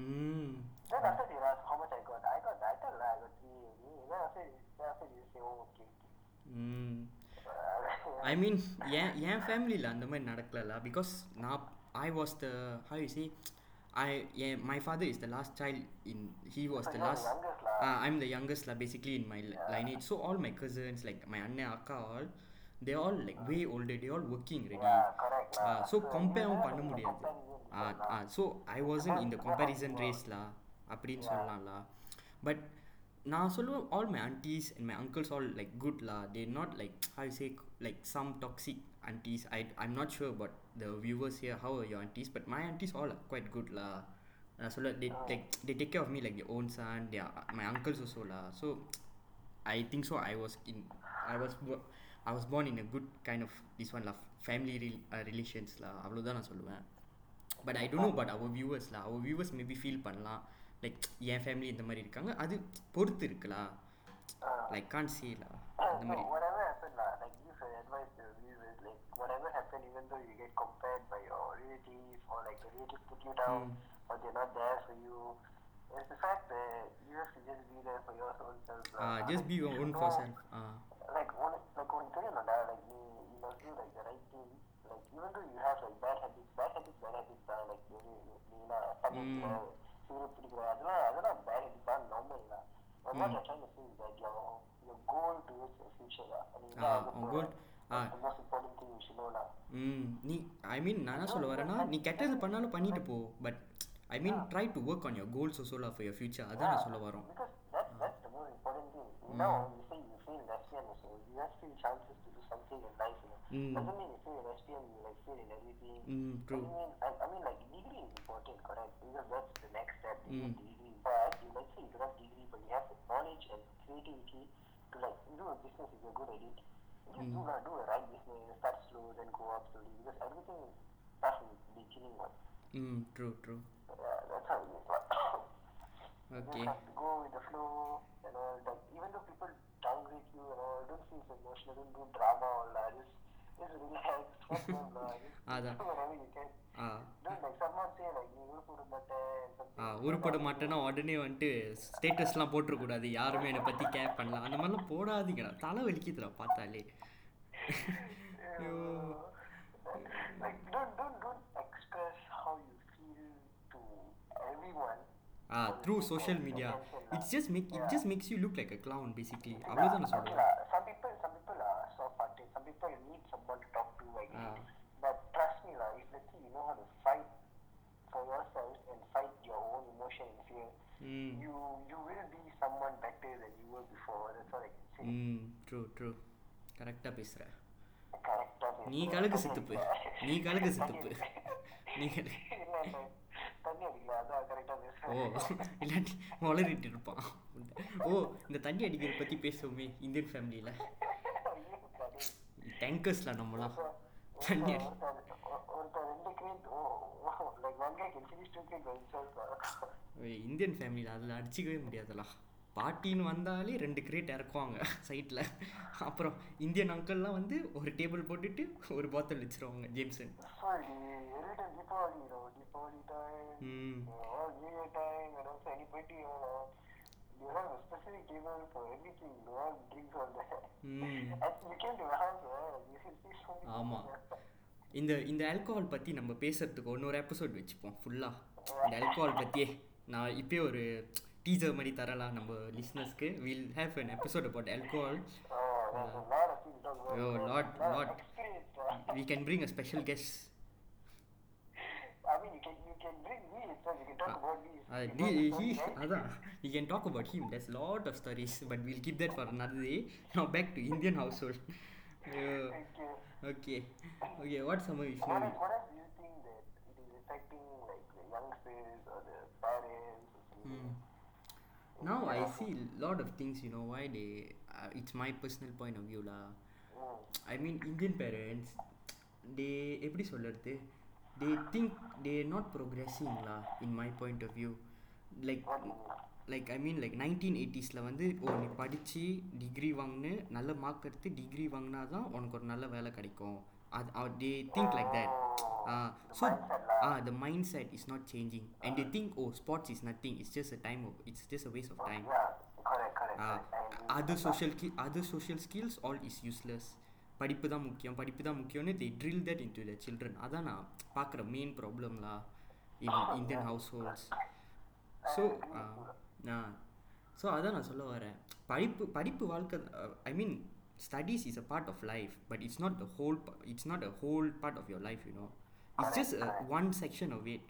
ம் Then after they asked how much I got, I got I tell lah I got three only. Then after then after they say oh okay. ம் okay. ஐ மீன் என் என் ஃபேமிலியில் அந்த மாதிரி நடக்கலல because நான் I was the how you say I N my father is the last child in he was So the you're the last youngest lah. I'm the youngest lah basically in my li- lineage so all my cousins like my அண்ணன் அக்கா all they all like way older they all working already Yeah, correct lah. Ah, so compare you வும் have பண்ண the முடியாது comparison ah lah. Ah so I Vasan இந்த Because comparison because race லா அப்படின்னு Yeah. சொல்லலாம்ல but நான் சொல்லுவேன் all my aunties and my uncles all like good lah they not like how you say like some toxic aunties I I'm not sure about the viewers here how are your aunties but my aunties all are quite good lah நான் சொல்ல they like they take care of me like their own son they are my uncles also lah so I think so I was in I was bo- I was born in a good kind of this one lah family re- uh, relations lah அவ்வளோதான் நான் சொல்லுவேன் but I don't know but our viewers lah our viewers maybe feel பண்ணலாம் like என் family இந்த மாதிரி இருக்காங்க அது பொறுத்து இருக்குலா Ah. லைக் கான் Ah, அந்த so மாதிரி whatever happened lah, like give an advice to the viewers, like whatever happened, even though you get compared by your relatives or like the relatives put you down Mm. or they're not there for you, it's the fact that you have to just be there for your own self. lah. ah just be your own No, for self ah like when like when you're on that, like you you must do like the right thing. Like even though you have like bad habits, bad habits, bad habits are like very நீனா சமைக்கிறோ சூரிய பிடிக்கிறோ அதெல்லாம் அதெல்லாம் bad habits தான் normal தான் but what I trying to say is that your your goal towards your நீ I மீன் நான் என்ன சொல்ல வரேன்னா நீ கெட்டது பண்ணாலும் பண்ணிட்டு போ. But I mean try to work on your goals also for your future அதான் நான் சொல்ல வரோம் lesbian also you have few chances to do something in life you know mm. doesn't mean you say you're you like feel in everything. Mm, true. I mean I, I mean like degree is important correct? Because that's the next step mm. degree. But you let's say you don't have degree but you have knowledge and creativity to like do a business if you're good at it. Just mm. do not do a right business start slow then go up slowly because everything starts from the beginning one. Mm, true true. Yeah that's how it is. [coughs] Okay. you have to go with the flow and all that. Even though people downgrade you and all, don't feel so emotional, don't do drama or la. Just just relax, fuck them la. Just do whatever you can. Ah Don't like someone say like நீ உருப்பிட மாட்டேன் உருப்பட மாட்டேன்னா உடனே வந்துட்டு ஸ்டேட்டஸ்லாம் போட்டுறக்கூடாது யாருமே என்னை பற்றி care பண்ணலாம் அந்த மாதிரிலாம் போடாதீங்கடா தலை வலிக்குதுடா பார்த்தாலே ஐயோ. like don't don't don't everyone. Ah through social media it's just make it just makes you look like a clown basically அவ்வளோதான் நான் Okay சொல்கிறேன் lah, some people some people are soft-hearted. Some people need someone to talk to. I get Ah. it. But trust me lah, if let's say you know how to fight for yourself and fight your own emotion and fear, ம் you you will be someone better than you were before. That's all I can say. ம் true true கரெக்டாக பேசுகிற Correct ஆ நீ பேசுறேன். கலக்கு தண்ணி சித்துப்பு அடிக்கல. நீ கலக்கு தண்ணி சித்துப்பு அடிக்கல. [laughs] நீ கலக்கு [laughs] ஓ இல்லாட்டி வளரிட்டு இருப்பான் ஓ இந்த தண்ணி அடிக்கிறத பற்றி பேசுவோமே இந்தியன் ஃபேமிலியில் டேங்கர்ஸ்ல நம்மளாம் தண்ணி அடி இந்தியன் ஃபேமிலியில் அதில் அடிச்சிக்கவே முடியாதுலாம் பாட்டின்னு வந்தாலே ரெண்டு கிரேட் இறக்குவாங்க சைட்டில் அப்புறம் இந்தியன் அங்கிள்லாம் வந்து ஒரு டேபிள் போட்டுட்டு ஒரு பாத்தல் வச்சிருவாங்க ஜேம்சன். ம். ஆமாம் இந்த இந்த ஆல்கோஹால் பற்றி நம்ம பேசுறதுக்கு இன்னொரு எபிசோட் வச்சுப்போம் ஃபுல்லாக இந்த ஆல்கோஹால் பற்றியே நான் இப்போயே ஒரு டீசர் மாதிரி தரலாம் நம்ம லிஸ்னஸ்க்கு will have an episode about alcohol Oh, there's a lot of things to talk about. Oh, bro. lot, Lot of lot. experience, uh. we can bring a special guest I mean, you can you can bring me itself. You can talk about me. Uh, You the, know, he, right? அதான் we can talk about him there's lot of stories but we'll keep that for another day now back to Indian household uh, Okay. okay okay what summer What Vishnu now I see lot of things you know why they uh, it's my personal point of view lah Mm. I mean Indian parents they எப்படி சொல்றது they think they not progressing lah in my point of view like? Like I mean like nineteen எயிட்டிஸில் வந்து ஓ நீ படித்து degree வாங்கினு நல்ல mark எடுத்து degree வாங்கினா தான் உனக்கு ஒரு நல்ல வேலை கிடைக்கும் uh, uh, they think like that. Uh, so uh, the mindset is not changing and they think oh sports is nothing it's just a time of it's just a waste of time uh, other social other social skills all is useless படிப்பு தான் முக்கியம் படிப்பு தான் முக்கியம்னு the drill that in to the children அதான் நான் பார்க்குற main ப்ராப்ளம்லா in Indian households so நான் ஸோ அதான் நான் சொல்ல வரேன் படிப்பு படிப்பு வாழ்க்கை ஐ மீன் studies is a part of life but it's not the whole it's not a whole part of your life you know it's just one section of it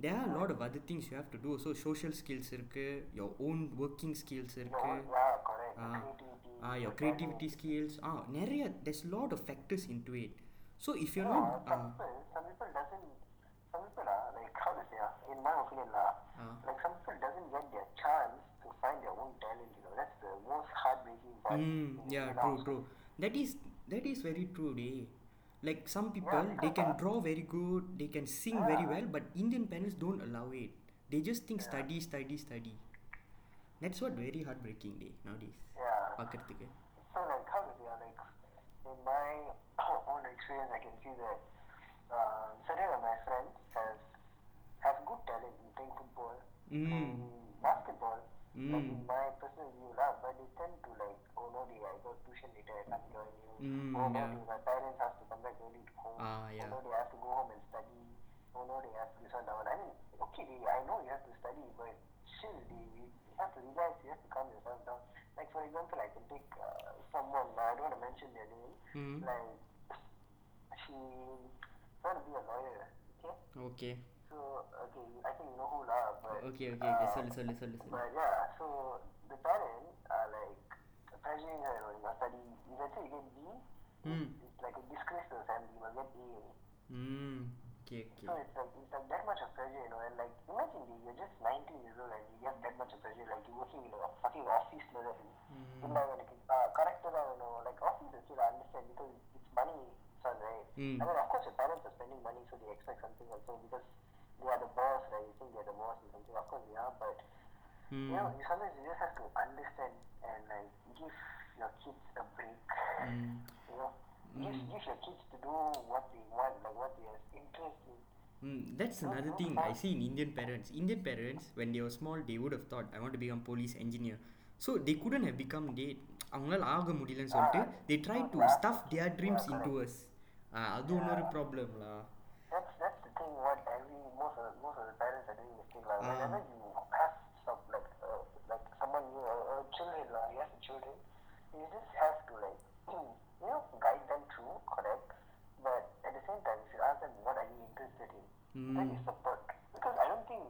there are lot of other things you have to two so social skills இருக்குது your own working skills Your இருக்குது own- yeah, correct. Ah, creativity. ah, your your creativity talent. skills ah நிறைய there's lot of factors into it so if you're Yeah, not some uh, mm, in yeah Indian true household. true that is that is very true day like some people they can draw very good they can sing very well but indian parents don't allow it they just think study study study that's what very heartbreaking day nowadays Yeah. பார்க்கறதுக்கு So like how to say, ah, like in my [coughs] own experience, I can see that uh, certain of my friends have have good talent in playing football, Mm. playing basketball. Like Mm. in my personal view, lah, but they tend to like, oh no, they I got tuition later, I can't join you. Mm, oh no, yeah. they- my parents have to come back early to home. Ah, yeah. Oh no, they have to go home and study. Oh no, they have to this one that one. I mean, okay, they, I know you have to study, but still, they, you have to relax. You have to calm yourself down. Like for example, I can take uh, someone. I don't want to mention their name. Mm. Like she want to be a lawyer. Okay. okay So okay, I think you know who lah, but okay okay okay uh, சொல்லு சொல்லு சொல்லு சொல்லு but yeah, so the parents are like pressuring her, you know, you must study. If let's say you get B, Mm. it's like a disgrace to the family. You must get A. mm okay So okay it's like it's like that much of pressure, you know, and like imagine imagine you- you're just 19 years old and you have that much of pressure, like you're working in a fucking office level. இல்ல எனக்கு கரெக்டாக தான் வேணும் like office வச்சு I understand because it's money son right Mm. I mean of course your parents are spending money so they expect something also because they are the boss right you think they're the boss or something of course they are but Mm. you know you sometimes you just have to understand and like give your kids a break Mm. you know give, give your kids to do what they want like what they are interested in Mm, that's another thing I see in Indian parents. Indian parents, when they were small, they would have thought, I want to become police engineer. So they couldn't have become they அவங்களால ஆக முடியலன்னு சொல்லிட்டு they tried to stuff their dreams into us. Ah, அது இன்னொரு ப்ராப்ளம்லா interested in. Then you support because I don't think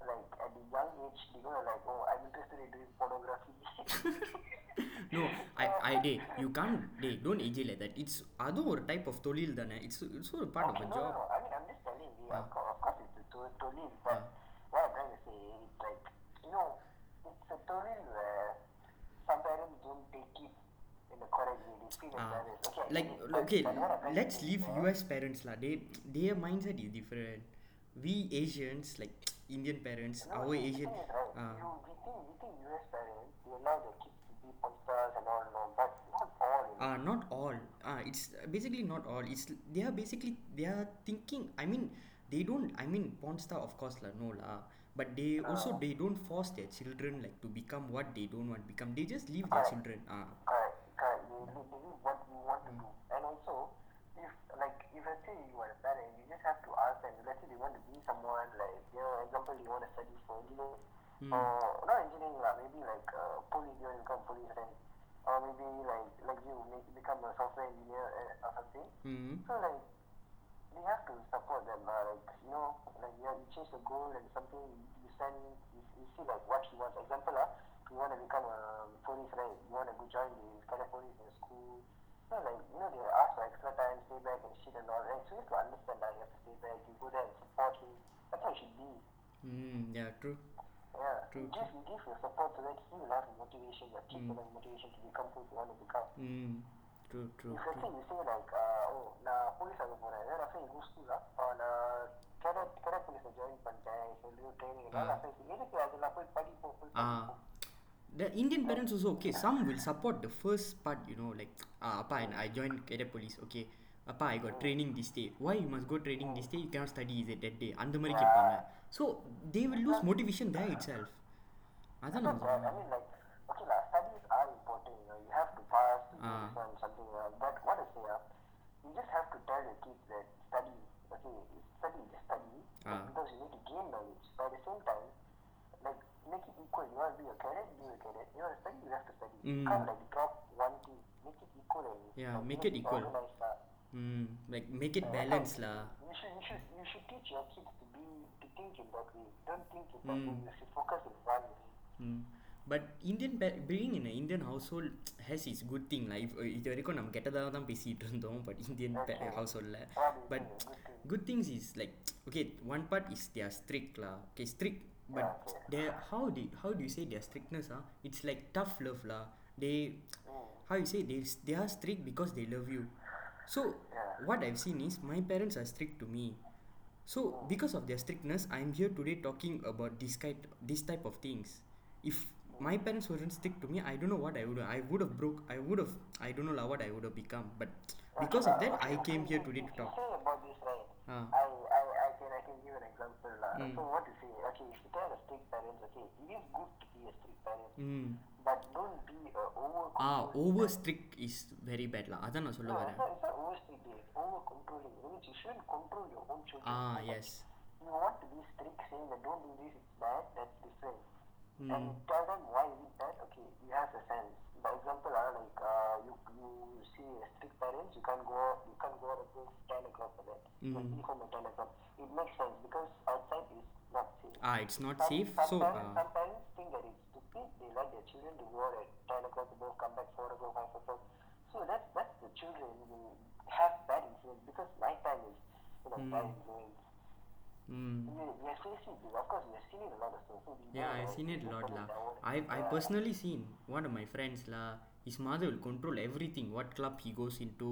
like at the young age they're gonna like oh I'm interested in doing pornography. [laughs] no I I they you can't they don't age it like that it's அதுவும் ஒரு type of தொழில் தானே it's it's a part of Okay, a no, job no, no. I mean, I'm just telling you. Of, course, of course, it's a to- tolil, but Ah. what I'm trying to say is like, you know, it's a tolil Ah, embarrassed. Okay, I like get it, but- okay but what I'm trying to let's leave US parents lah they their mindset is different we Asians like Indian parents our Asian thing is, right, ah you, we think, we think US parents, their kids to be porn and all, no, but not all. Ah, not all. Ah, it's basically not all. It's they are basically they are thinking. I mean, they don't. I mean, porn star of course lah, no lah. But they also they don't force their children like to become what they don't want to become. They just leave their children. Ah, They, they, they do what you want to do. And also, if like if let's say you are a parent, you just have to ask them. Let's say they want to be someone like you know, example, you want to study for engineering, or not engineering lah, maybe like uh, police. You want to become police, right? Or maybe like like you make become a software engineer uh, or something. mm, So like we have to support them. Uh, like you know, like you, have, you change the goal and something you send. You, you see like what he wants. Example, uh, you want to become a police, right? You want to go join the cadet police in school. So like you know they ask for extra time, stay back and shit and all. Right? So you have to understand that you have to stay back. You go there and support him. That's how it should be. mm, yeah, true. Yeah. True, you give you give your support so that he will have motivation. Your kids will have motivation to become who you want to become. Mm, true, true, If let's true. say you say like, uh, oh, நான் police ஆக போறேன் then after you go school ah, or நான் cadet cadet police join பண்ணிட்டேன் இப்போ வந்து training Ah. எல்லாம் after எதுக்கு அதெல்லாம் போய் படிப்போம் போய் Ah, படிப்போம் the Indian parents also okay. Some will support the first part, you know, like ah, appa, and I joined cadet police. Okay, appa, I got training this day. Why you must go training this day? You cannot study is it that day? அந்த மாதிரி கேட்பாங்க. So they will lose motivation there itself. அதான் நான் But, uh, I mean like, okay lah, studies are important, you know, you have to pass to Ah. this one, something uh, but what I say, uh, you just have to tell your kids that study, okay, study is study, but Ah. because you need to gain knowledge, but at the same time, like, make it equal, you want to be a cadet, be a cadet, you want to study, you have to study, you Mm. can't like drop one thing, make it equal and Yeah, like, make it equal. organized, lah. Mm, like make it balance [tsk] lah. You should, you should, you should teach your kids to be, to think in that way. Don't think in that Mm. way. You should focus in one way. Mm. But Indian pa- being in an Indian household has its good thing lah. If இது வரைக்கும் நம்ம கெட்டதாக தான் பேசிட்டு இருந்தோம் but Indian pa- Okay. household lah. What do you But think? Good thing. good things is like but they how do how do you say their strictness ah? It's like tough love lah. They how you say they they are strict because they love you. So what I've seen is my parents are strict to me. So because of their strictness, I'm here today talking about this kind this type of things. If my parents weren't strict to me, I don't know what I would. I would have broke. I would have. I don't know lah what I would have become. But because of that, I came here today to talk. Ah. I, I, I can I can give an example. lah. Mm. So what to say? Okay, if you tell a strict parents, okay, it is good to be a strict parent, Mm. but don't be a over. Ah, over strict is very bad lah. அதான் நான் சொல்ல No, வரேன். it's not, it's not over strict. It's over controlling. It means you shouldn't control your own children. Ah, too much. yes. You want to be strict, saying that don't do this, it's bad. That's different. Mm. And tell them why is it bad. Okay, you have a sense. By example, uh, like uh, you you see a strict parents, you can't go you can't go out above ten o'clock for that. Mm. at ten o'clock. It makes sense because outside is not safe. Ah, it's not Some- safe. Some So parents, ah, some parents think that it's stupid. They like their children to go out at ten o'clock above, come back four o'clock, five o'clock. So that's that's the children will have bad influence because night time is you know bad Mm. influence. Mm. We, we have faced it, of course, we have seen it a lot of times. So we Yeah, know, I've like, seen it a people lot in lah. their own- I I yeah. personally seen one of my friends lah. His mother will control everything. What club he goes into,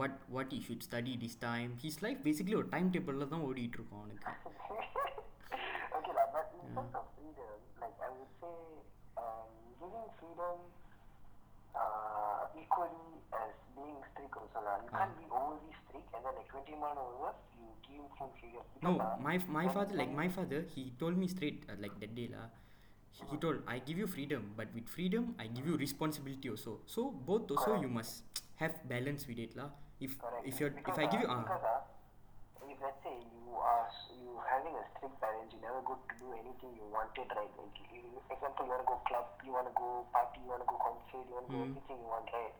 what what he should study this time. His life basically ஒரு time டேபிளில் தான் ஓடிட்டு இருக்கோம் அவனுக்கு [laughs] okay, lah, but in terms of freedom, like I would say, um, giving freedom uh, equally as being strict also. lah. You can't be overly strict and then like 20 months over, you give full freedom. No, uh, my my father like my father he told me straight uh, like that day lah. He, he told I give you freedom, but with freedom I give you responsibility also. So both also you must have balance with it lah. If Correct. if you're if I give you uh, ah because, uh, if let's say you are you having a strict parents, you never got to do anything you wanted, right? Like, you, example, you want to go club, you want to go party, you want to go concert, you want to mm. do hmm. anything you want, right?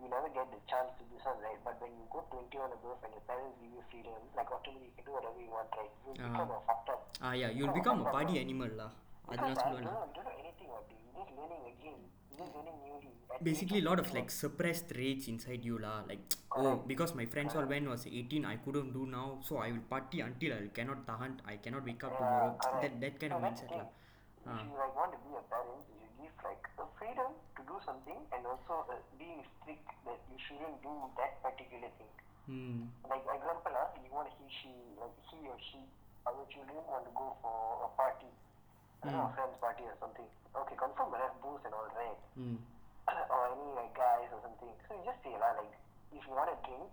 You never get the chance to do something, right? But when you go 21 and above and your parents give you freedom, like ultimately you can do whatever you want, right? You uh, become a fucked up. Ah, yeah, you'll become a party animal, lah. Because I don't know anything about. You're just learning again. You're just learning newly. At the age basically a lot of like suppressed rage inside you lah like oh because my friends all went was 18 i couldn't do now so i will party until i cannot tahan i cannot wake up tomorrow that that kind of mindset lah thing. Ah. If you like want to be a parent, you give like the freedom to do something and also uh, being strict that you shouldn't do that particular thing. hmm Like example, uh, you want he she like he or she our children want to go for a party, I don't know, a friend's party or something. Okay, confirm will have booze and all right, hmm [coughs] or any like guys or something. So you just say lah like if you want to drink.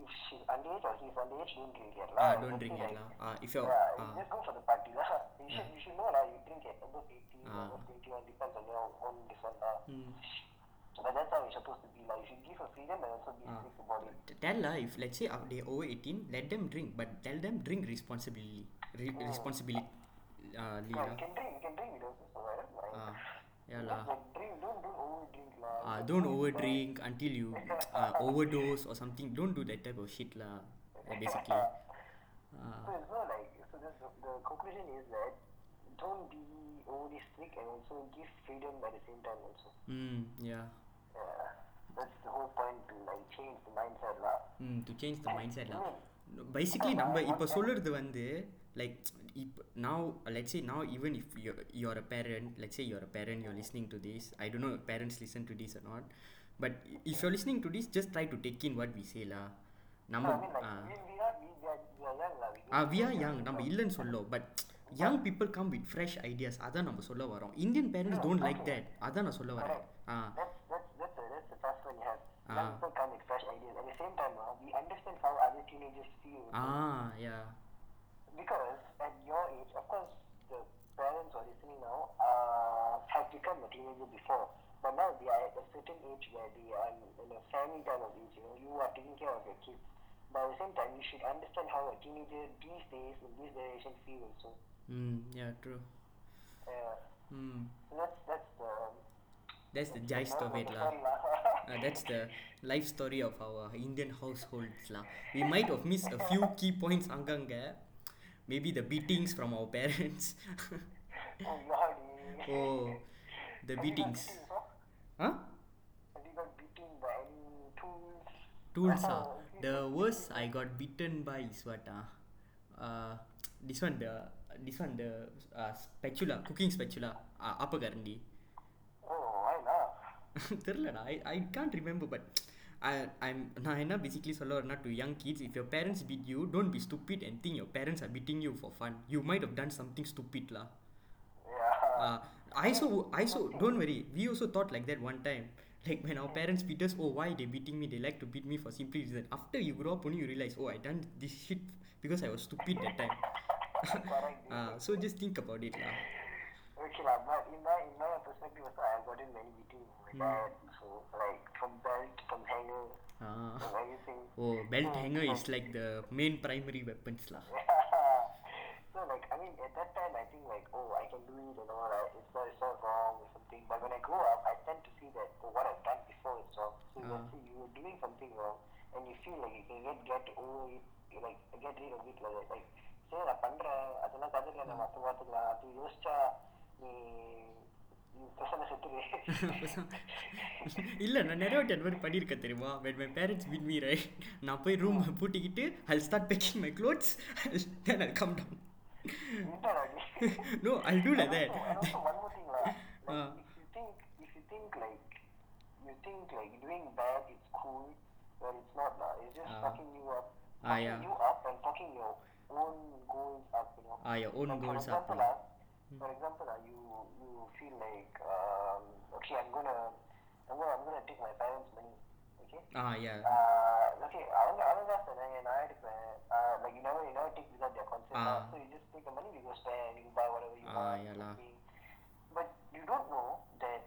If she's underage or he's underage, don't drink yet lah. ah don't drink yet like, lah ah if you're yeah, ah just go for the party lah. [laughs] You should you should know lah. You drink at above 18 Ah. or above 21 depends on your own different lah. hmm. But that's how it's supposed to be like. You should give a freedom and also be Ah. strict about it. Tell lah if let's say uh, they over 18 let them drink but tell them drink responsibly Re- responsibly uh, Yeah, lah you can drink. You can drink without also. I don't mind. ah yeah Just lah like drink. Don't don't over drink lah. Ah, Just don't drink over but- drink until you uh, overdose or something. Don't do that type of shit lah. uh, basically. Ah, So it's not like so. This, the conclusion is that don't be overly strict and also give freedom at the same time also. mm, yeah. Yeah, that's the whole point to like change the mindset lah. Mm, to change the mindset lah. Mm. Basically நம்ம இப்போ சொல்றது வந்து like இப்போ now let's say now even if you're you're a parent let's say you're a parent you're listening to this I don't know if parents listen to this or not but if you're listening to this just try to take in what we say lah நம்ம No, I mean like ah we, we are we, we are we are young lah. We ah don't we are young நம்ம இல்லைன்னு சொல்லும் but young people come with fresh ideas அதான் நம்ம சொல்ல வரோம் Indian parents don't like that அதான் நான் சொல்ல வரேன் ஆ That's that's that's the that's the first one you have. Ah. Young because at your age, of course, the parents who are listening now uh, have become a teenager before. But now they are at a certain age where they are in a family kind of age. You know, you are taking care of your kids. But at the same time, you should understand how a teenager these days, in this generation, feels. So. Mm, yeah, true. Yeah. Mm. So that's, that's the... That's the gist of it, lah. Uh, that's the life story of our Indian households, lah. We might have missed a few key points, anganga, maybe the beatings from our parents. [laughs] Oh the beatings. huh? Tools? Ah. The worst I got beaten by is what ah? Uh, this one the this one the uh, spatula cooking spatula uh, upper garandi. Oh, I love. [laughs] I I can't remember but but I I'm நான் என்ன basically சொல்ல வரேன்னா to young kids if your parents beat you don't be stupid and think your parents R beating you for fun you might have done something stupid law Yeah. I so I so don't worry we also thought like that one time like when our parents beat us oh why they beating me they like to beat me for simply reason after you grow up only you realize oh I done this shit because I was stupid that time Correct. uh, [laughs] so just think about it lah Okay, lah, but in my in my perspective also, I have gotten many beatings with my dad. So like from belt, from hanger, uh, from everything. oh belt hanger is like the main primary weapons lah [laughs] so like I mean at that time I think like oh I can do it and all right. It's not it's not wrong or something. But when I grow up, I tend to see that oh what I've done before is wrong. So Ah. let's say you were doing something wrong and you feel like you can get get over it, you like get rid of it like that. Like சரி நான் பண்றேன் அதெல்லாம் கதையில நம்ம அப்போ பார்த்துக்கலாம் அது யோசிச்சா நீ you பேசாம செத்துரு இல்லை நான் நிறைய வாட்டி அந்த மாதிரி பண்ணியிருக்கேன் தெரியுமா when my parents win me right நான் போய் room பூட்டிக்கிட்டு I start packing my clothes then I calm down no I do like that think like you think like doing bad it's cool but it's not lah it's just uh, fucking you up fucking ah, yeah. you up and fucking your own goals up you know ah your own like, goals for example, up yeah. for example, ah, you you feel like um, okay, I'm gonna I'm gonna I'm gonna take my parents' money. Okay. ah yeah Uh, okay, அவங்க அவங்க தான் சொன்னாங்க நான் எடுப்பேன் uh, like you never you never take without their consent Ah. lah. so you just take the money you go spend you buy whatever you Ah, want yeah lah. everything. but you don't know that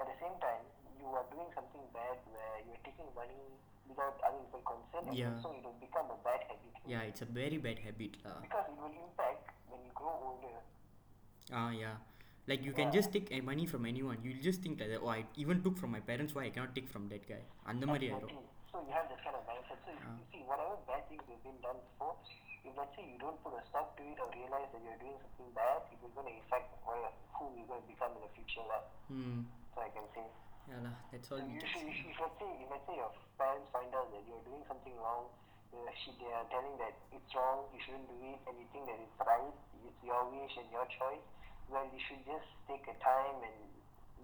at the same time you are doing something bad where you're taking money without other people's consent and Yeah. also it will become a bad habit for you. yeah it's a very bad habit lah because it will impact when you grow older ah yeah like you can Yeah. just take uh, money from anyone you'll just think like that oh I even took from my parents why I cannot take from that guy அந்த மாதிரி ஆயிரும் Exactly. So you have that kind of mindset. So if Ah. you see whatever bad things have been done before, if let's say you don't put a stop to it or realize that you're doing something bad, it will going to affect where, who you're going to become in the future. Lah. hmm So I can say. yeah lah that's all And we you can should, say if, if let's say if let's say your parents find out that you're doing something wrong, uh, she, they are telling that it's wrong, you shouldn't do it, and you think that it's right, it's your wish and your choice. well, you should just take a time and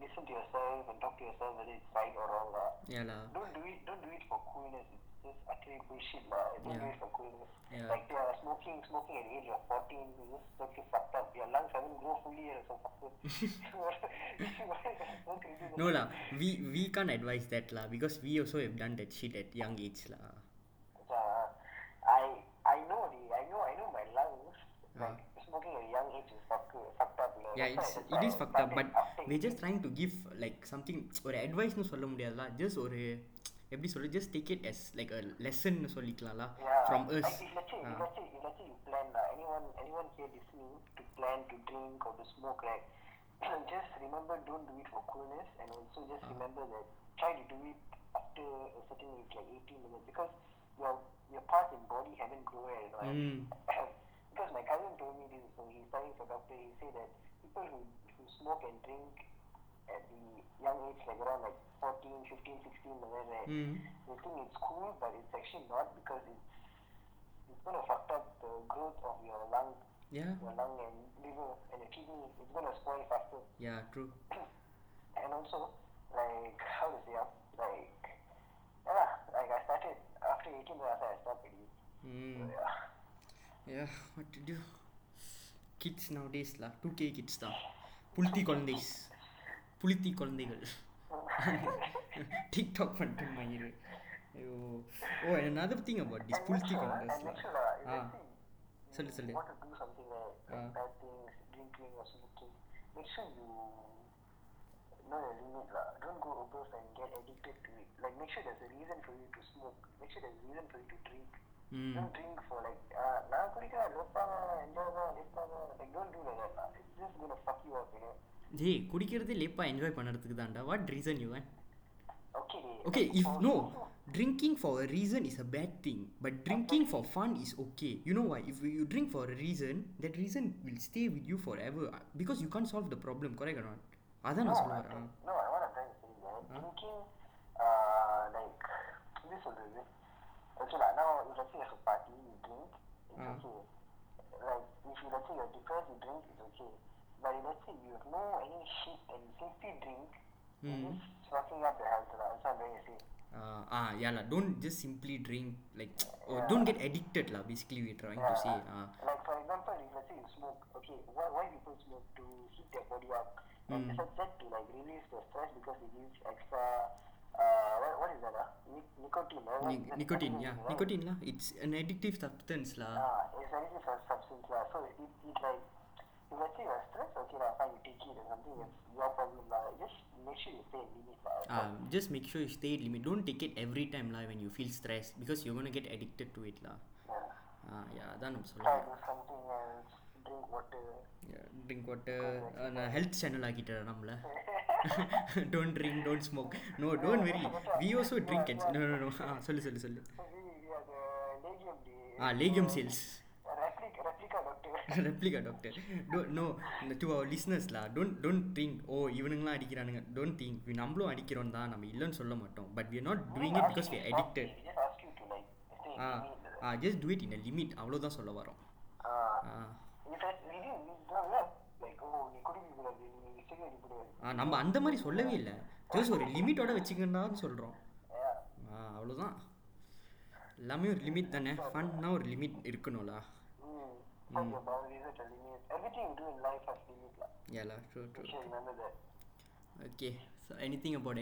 listen to yourself and talk to yourself whether it's right or wrong. Lah. yeah lah Don't do it. Don't do it for coolness. It's just utterly bullshit, lah. Don't do it for coolness. Yeah. Like uh, smoking, smoking at the age of 14 is just totally fucked up. Your lungs haven't grown fully yet, so fuck. [laughs] [laughs] No lah we we can't advise that lah because we also have done that shit at young age lah Uh, I I know the I know I know my lungs. Ah. Like yeah That's it's why- that's it why is I fucked up started but after we're just 18. trying to give like something ஒரு அட்வைஸ்னு சொல்ல முடியாதுல just ஒரு எப்படி சொல்ல just take it as like a lesson சொல்லிக்கலாம்ல Yeah. from us Like if let's say, if Ah. let's say, if let's say you plan, uh, anyone, anyone here listening to plan to drink or to smoke, right? [coughs] just remember, don't do it for coolness, and also just Ah. remember that try to do it after a certain age, like 18 minutes, because your your parts in body haven't grown yet, you know. and- Mm. Because my cousin told me this, so he's studying for doctor. He said that people who who smoke and drink at the young age, like around like 14, 15, 16, like that, right? Mm. they think it's cool, but it's actually not because it's it's gonna fuck up the growth of your lung, yeah your lung and liver and your kidney. It's gonna spoil faster. yeah true [clears throat] And also, like how to say, like yeah, like I started after 18 years, I stopped. So, mm. yeah. Yeah what to do kids nowadays lah 2k kids தான் புளுத்தி குழந்தை புளுத்தி குழந்தைகள் TikTok பண்ணிட்டு மயிறு ஐயோ ஓ another thing about this புளுத்தி குழந்தைஸ் uh, Ah. say சொல்லு, சொல்லு. Ah. make sure you know your limit lah. Don't go above and get addicted to it. Like make sure there's a reason for you to smoke. Make sure there's a reason for you to drink. Mm. Drink for like uh நான் குடிக்கிறேன் லோப்பாங்க enjoy தான் லேப்பாங்க like don't do like that. It's just gonna fuck you up, you know. டேய் குடிக்கிறதே லேப்பா enjoy பண்ணுறதுக்கு தான்டா what reason you Okay, okay like, if for- no drinking for a reason is a bad thing but drinking for fun is okay you know why if you drink for a reason that reason will stay with you forever uh, because you can't solve the problem correct or not அதான் நான் சொல்ல வரேன் Okay, like now, if let's say you a party, you drink, it's Ah. okay. Like, if you, let's say you're depressed, you drink, it's okay. But if let's say you have no any shit and you simply drink, Hmm. you're fucking up your health, lah. That's what I'm trying to say. uh, ah yeah lah don't just simply drink like [tsk] or Yeah. don't get addicted lah basically we're trying to say uh, Like, for example, if let's say you smoke, okay, why, why people smoke? To heat their body up. And Mm. besides that, to like release the stress because it gives extra, what is that? Nic- nicotine. Nicotine, yeah. Right? Nicotine, la. it's an addictive substance. La. Ah, it's an addictive substance. La. So it, it, it like, if let's say you're stressed, okay, la, fine, you take it or something, it's your problem. La. Just make sure you stay in limit. La. Ah, just make sure you stay in limit. Don't take it every time la, when you feel stressed because you're going to get addicted to it. La. Yeah. Ah, yeah, that's what I'm saying. Try to do something else. Drink water health channel ஆக்கிட்டார் நம்மள don't drink don't smoke no don't very we also drink and no no ஆ சொல்லு சொல்லு சொல்லு. ஆ lehyam sales replica doctor do no இந்த to our லிஸ்னஸ்லா don't don't think ஓ இவனுங்களாம் அடிக்கிறானுங்க. Don't think நம்மளும் அடிக்கிறோம் தான். நம்ம இல்லைன்னு சொல்ல மாட்டோம். But we not doing it because we addicted ah ah just do it in a limit அவ்வளோதான் சொல்ல வரோம். ஆ நம்ம அந்த மாதிரி சொல்லவே இல்லை. ஜோஸ் ஒரு லிமிட்டோட வச்சுக்கணும்னு சொல்கிறோம் அவ்வளோதான் எல்லாமே ஒரு லிமிட் தானே? ஃபன்னா ஒரு லிமிட் இருக்கணும்ல. Okay so anything about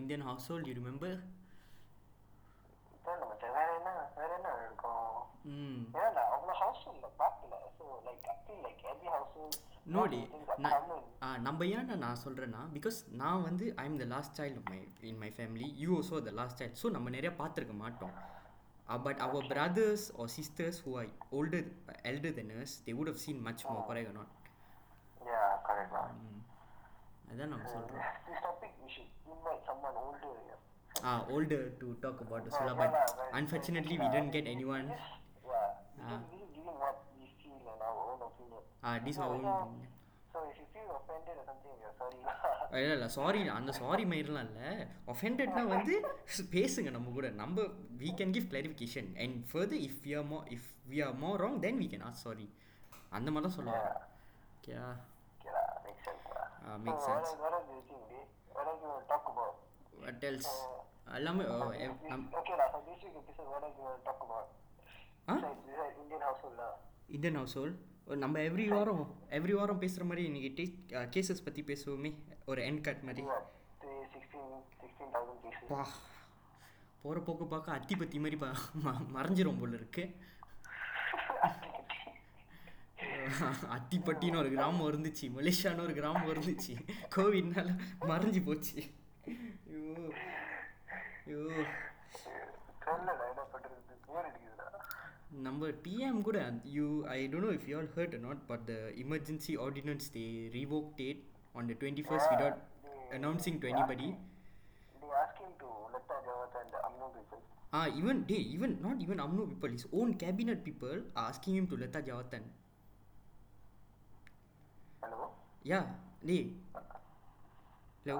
Indian household you remember தெரியல மச்சான், வேற என்ன வேற என்ன இருக்கும் ஏன்டா அவ்வளோ ஹவுஸ்ஃபுல்ல பார்க்கல so like like everybody நம்ம ஏன்டா நான் சொல்கிறேன்னா பிகாஸ் நான் வந்து I am the last child my in my family you also the last child so நம்ம நிறைய பார்த்துருக்க மாட்டோம். But our brothers or sisters who are older elder than us they would have seen much more correct or not? Yeah correct தான் அதான் நம்ம சொல்கிறோம் uh, older to talk about as well. But unfortunately, we didn't get anyone. Uh, uh, this ah. our own. இல்லை இல்லை sorry அந்த sorry மாதிரிலாம் இல்லை. ஒஃபெண்டட்னா வந்து பேசுங்க நம்ம கூட. நம்ம we can give clarification and further if we are more if we are more wrong then we can ah sorry அந்த மாதிரி தான் சொல்லுவாங்க. Okay make sense make sense what எல்லாமே இந்தியன் ஹவுஸ் ஹோல் நம்ம எவ்ரி வாரம் எவ்ரி வாரம் பேசுகிற மாதிரி இன்னைக்கு கேசஸ் ah, பற்றி பேசுவோமே. ஒரு எண்ட் கட் மாதிரி. வா. போகிற போக்கு பார்க்க அத்தி பத்தி மாதிரி மறைஞ்சிரும் போல இருக்கு. [laughs] அத்திப்பட்டின்னு ஒரு கிராமம் இருந்துச்சு. மலேசியான்னு ஒரு கிராமம் இருந்துச்சு. கோவிட்னால மறைஞ்சு போச்சு. ஐயோ. நம்ம டிஎம் கூட you I don't know if you all heard not but the emergency ordinance they revoke that on the twenty first without announcing to anybody Ah, even they, even not even UMNO people, his own cabinet people asking him to Lata Jawatan. Hello? Yeah, they. Hello?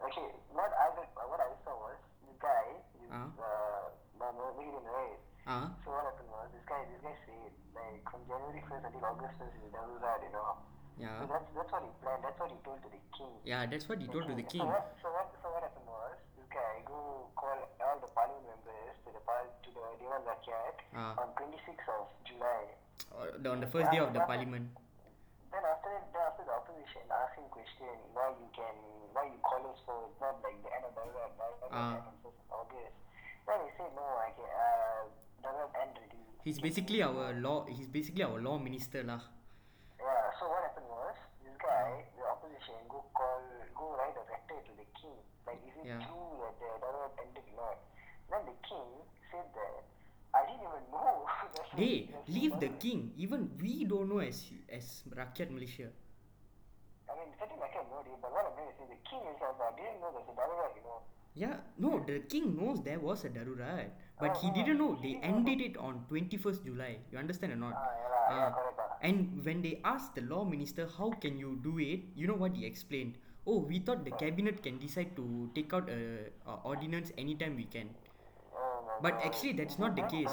Okay, not as Ah. uh, Mahirin, right? Ah, So what happened was this guy, this guy said like from January 1st until August 1st is darurat, you know. So yeah, that's that's what he planned. That's what he told to the king. yeah. That's what he told to the So king. what, so what, so what happened was this guy go call all the parliament members to the par- to the Dewan Rakyat Ah. on 26th of July. Uh, on the first day of the parliament. Then after that, then after the opposition asking question why you can why you call us for not like the end of darurat, Ah. August. Then he said no, I can uh darurat end already. He's basically our law. He's basically our law minister lah. Yeah, so what happened was this guy, the opposition, go call go write a letter to the king. Like is it Yeah. true that darurat ended or not? Then the king said that I didn't even know. That's Hey, what- that's leave the king. Even we don't know as as Rakyat Malaysia. I mean, certainly I can know it, but what I'm trying to say, the king himself, I didn't know there's a Arab, you know. Yeah, no, the king knows there was a darurat, but he Oh, didn't oh, know they ended it on 21st July. You understand or not? Ah, ah, correct. And when they asked the law minister, how can you do it? You know what he explained? Oh, we thought the cabinet can decide to take out a, a ordinance anytime we can. But actually, that's not the case.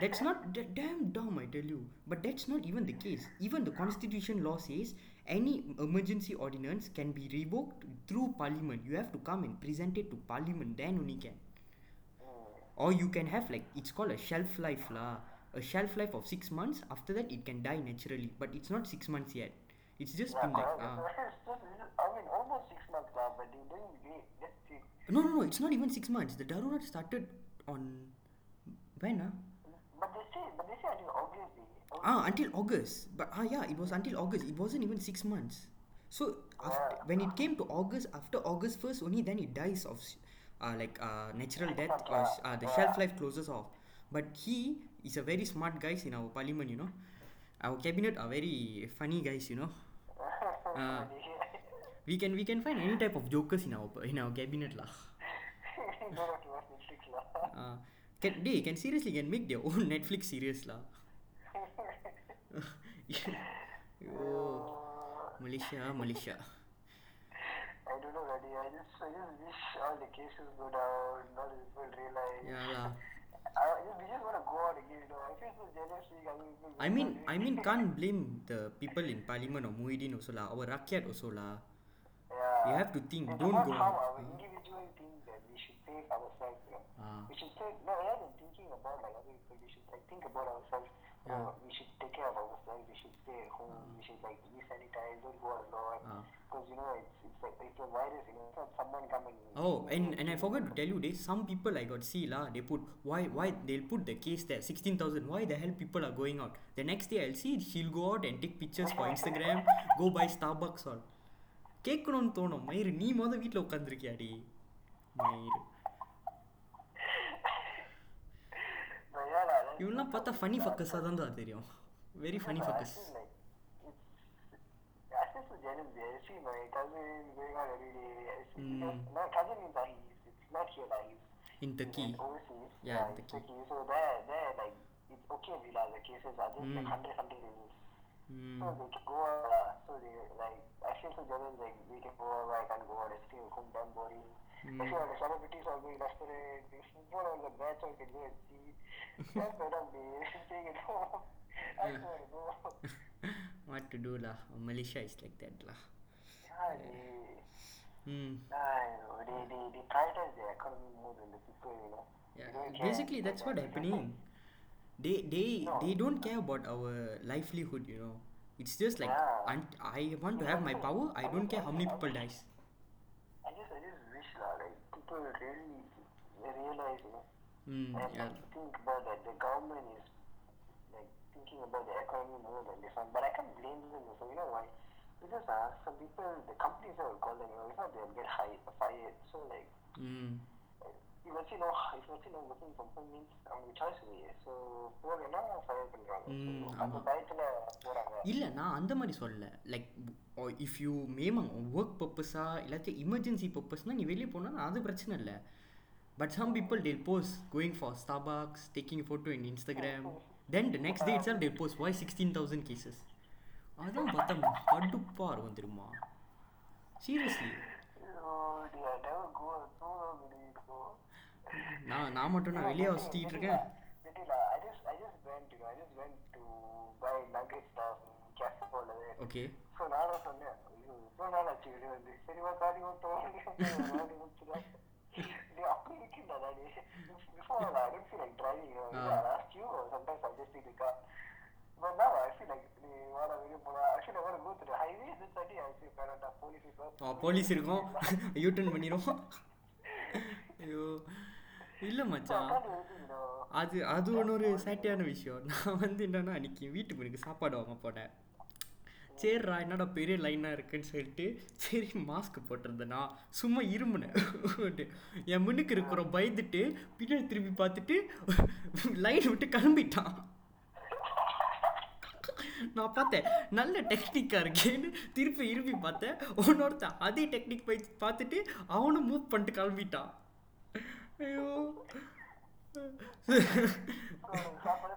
That's not da- damn dumb, I tell you. But that's not even the case. Even the constitution law says any emergency ordinance can be revoked through parliament. You have to come and present it to parliament, then only can. Or you can have like it's called a shelf life lah. A shelf life of six months. After that, it can die naturally. But it's not six months yet. It's just been like correct. Ah. It's just- it's just- I mean, almost six months now, but they didn't wait. No, no, no. It's not even six months. The Darurat started on when ah? But they say, but they say until August. They, August. Ah, until August. But ah, yeah, it was until August. It wasn't even six months. So after, when it came to August, after August first, only then it dies of uh, like uh, natural death or uh, the shelf life closes off. But he is a very smart guys in our parliament, you know. Our cabinet are very funny guys, you know. [laughs] Ah. We can we can find any type of jokers in our in our cabinet lah. [laughs] Ah. can they can seriously can make their own [laughs] Netflix series lah. [laughs] Yo, Malaysia, Malaysia. I don't know, buddy. I just, I just wish all the cases go down. Not people realize. Yeah lah. I just, we just want to go out again, you know. I feel so jealous. I mean, I mean, I mean, can't blame the people in Parliament or Muhyiddin also lah. Our rakyat also lah. Yeah. You have to think. It's don't go. How our individual things that we should save ourselves. you know. Ah. We should save, no, rather than thinking about like other people, we should like think about ourselves. Yeah. Oh, we should take care of ourselves. We should stay at home. We should like be sanitized. Don't go out a lot. Ah. Because you know it's it's like it's a virus. You know, it's not someone coming. Oh, and and I forgot to tell you this. Some people I got see lah. They put why why they'll put the case there sixteen thousand. Why the hell people are going out? The next day I'll see she'll go out and take pictures for Instagram. [laughs] go buy Starbucks all. கேட்கணும்னு தோணும் மயிறு நீ மொதல் வீட்டில் உட்காந்துருக்கியாடி மயிறு yeah, lah, that's- இவெல்லாம் பார்த்தா funny ஃபக்கஸாக தான் தெரியும் very funny I focus feel like it's. I feel so jealous. there. I see my cousin going out every day. I see Mm. because my cousin is uh, he's it's not here like he's in Turkey in overseas. Yeah, in it's Turkey. Turkey. So there, there, like it's okay. We like the cases are just like Mm. hundred, hundred cases. ம் So they can go out. Uh, so they like. I feel so jealous. Like we can go out. I can't go out. I stay at home. Damn boring. Celebrities are going the can and see. That's what I'm doing I eh. what to do lah? Malaysia is like that lah. Eh. Mm. Yeah, Yeah, basically that's what happening. They they no. they don't care about our livelihood, you know. It's just like yeah. I want to have my power. I don't care how many people dies really realize, you know, Mm, and yeah. like, think about that. The government is like thinking about the economy more than this one, but I can't blame them also. You know why? Because uh, some people, the companies will call them, you know, if not they'll get hired, fired. So like, Mm. If let's say no, if let's say no working from home means அவங்க choice இல்லையே. So போகலைன்னா fire பண்றாங்க. ம், So அந்த ஆமா. பயத்துல போறாங்க. இல்லை நான் அந்த மாதிரி சொல்லல லைக் இஃப் யூ மேமங் ஒர்க் பர்பஸா இல்லாட்டி எமர்ஜென்சி பர்பஸ்னால் நீ வெளியே போனால் அது பிரச்சனை இல்லை but some people they post going for Starbucks taking photo in Instagram then the next day it's they post why sixteen thousand cases அதான் பார்த்தா கடுப்பாக இருக்கும் தெரியுமா சீரியஸ்லி நான் நான் மட்டும் நான் வெளியே சுற்றிக்கிட்டு இருக்கேன். ஓகே ஸோ நானும் சொன்னேன். இவ்வளோ நாள் ஆச்சு வெளியே வந்து. சரிவா காடி ஓட்டோம் they are. Before I didn't feel like driving, asked you sometimes I just take. But now I feel like நீ வாட வெளியே போனா actually what go to highway this police இருக்கும். U turn [laughs] பண்ணிரும். [laughs] ஐயோ. இல்லை மச்சான். அது அது ஒன்று ஒரு சேட்டியான விஷயம். நான் வந்து என்னன்னா அன்னைக்கு வீட்டுக்கு எனக்கு சாப்பாடு வாங்க போனேன். சரிடா என்னடா பெரிய லைனாக இருக்குன்னு சொல்லிட்டு சரி மாஸ்க் போட்டிருந்தேனா சும்மா இருமுனேன். என் முன்னுக்கு இருக்கிறோம் பயந்துட்டு பின்னாடி திரும்பி பார்த்துட்டு லைன் விட்டு கிளம்பிட்டான். நான் பார்த்தேன் நல்ல டெக்னிக்காக இருக்கேன்னு திருப்பி இருப்பி பார்த்தேன். உன்னொருத்தன் அதே டெக்னிக் போய் பார்த்துட்டு அவனும் மூவ் பண்ணிட்டு கிளம்பிட்டான். ஐயோ சாப்பாடு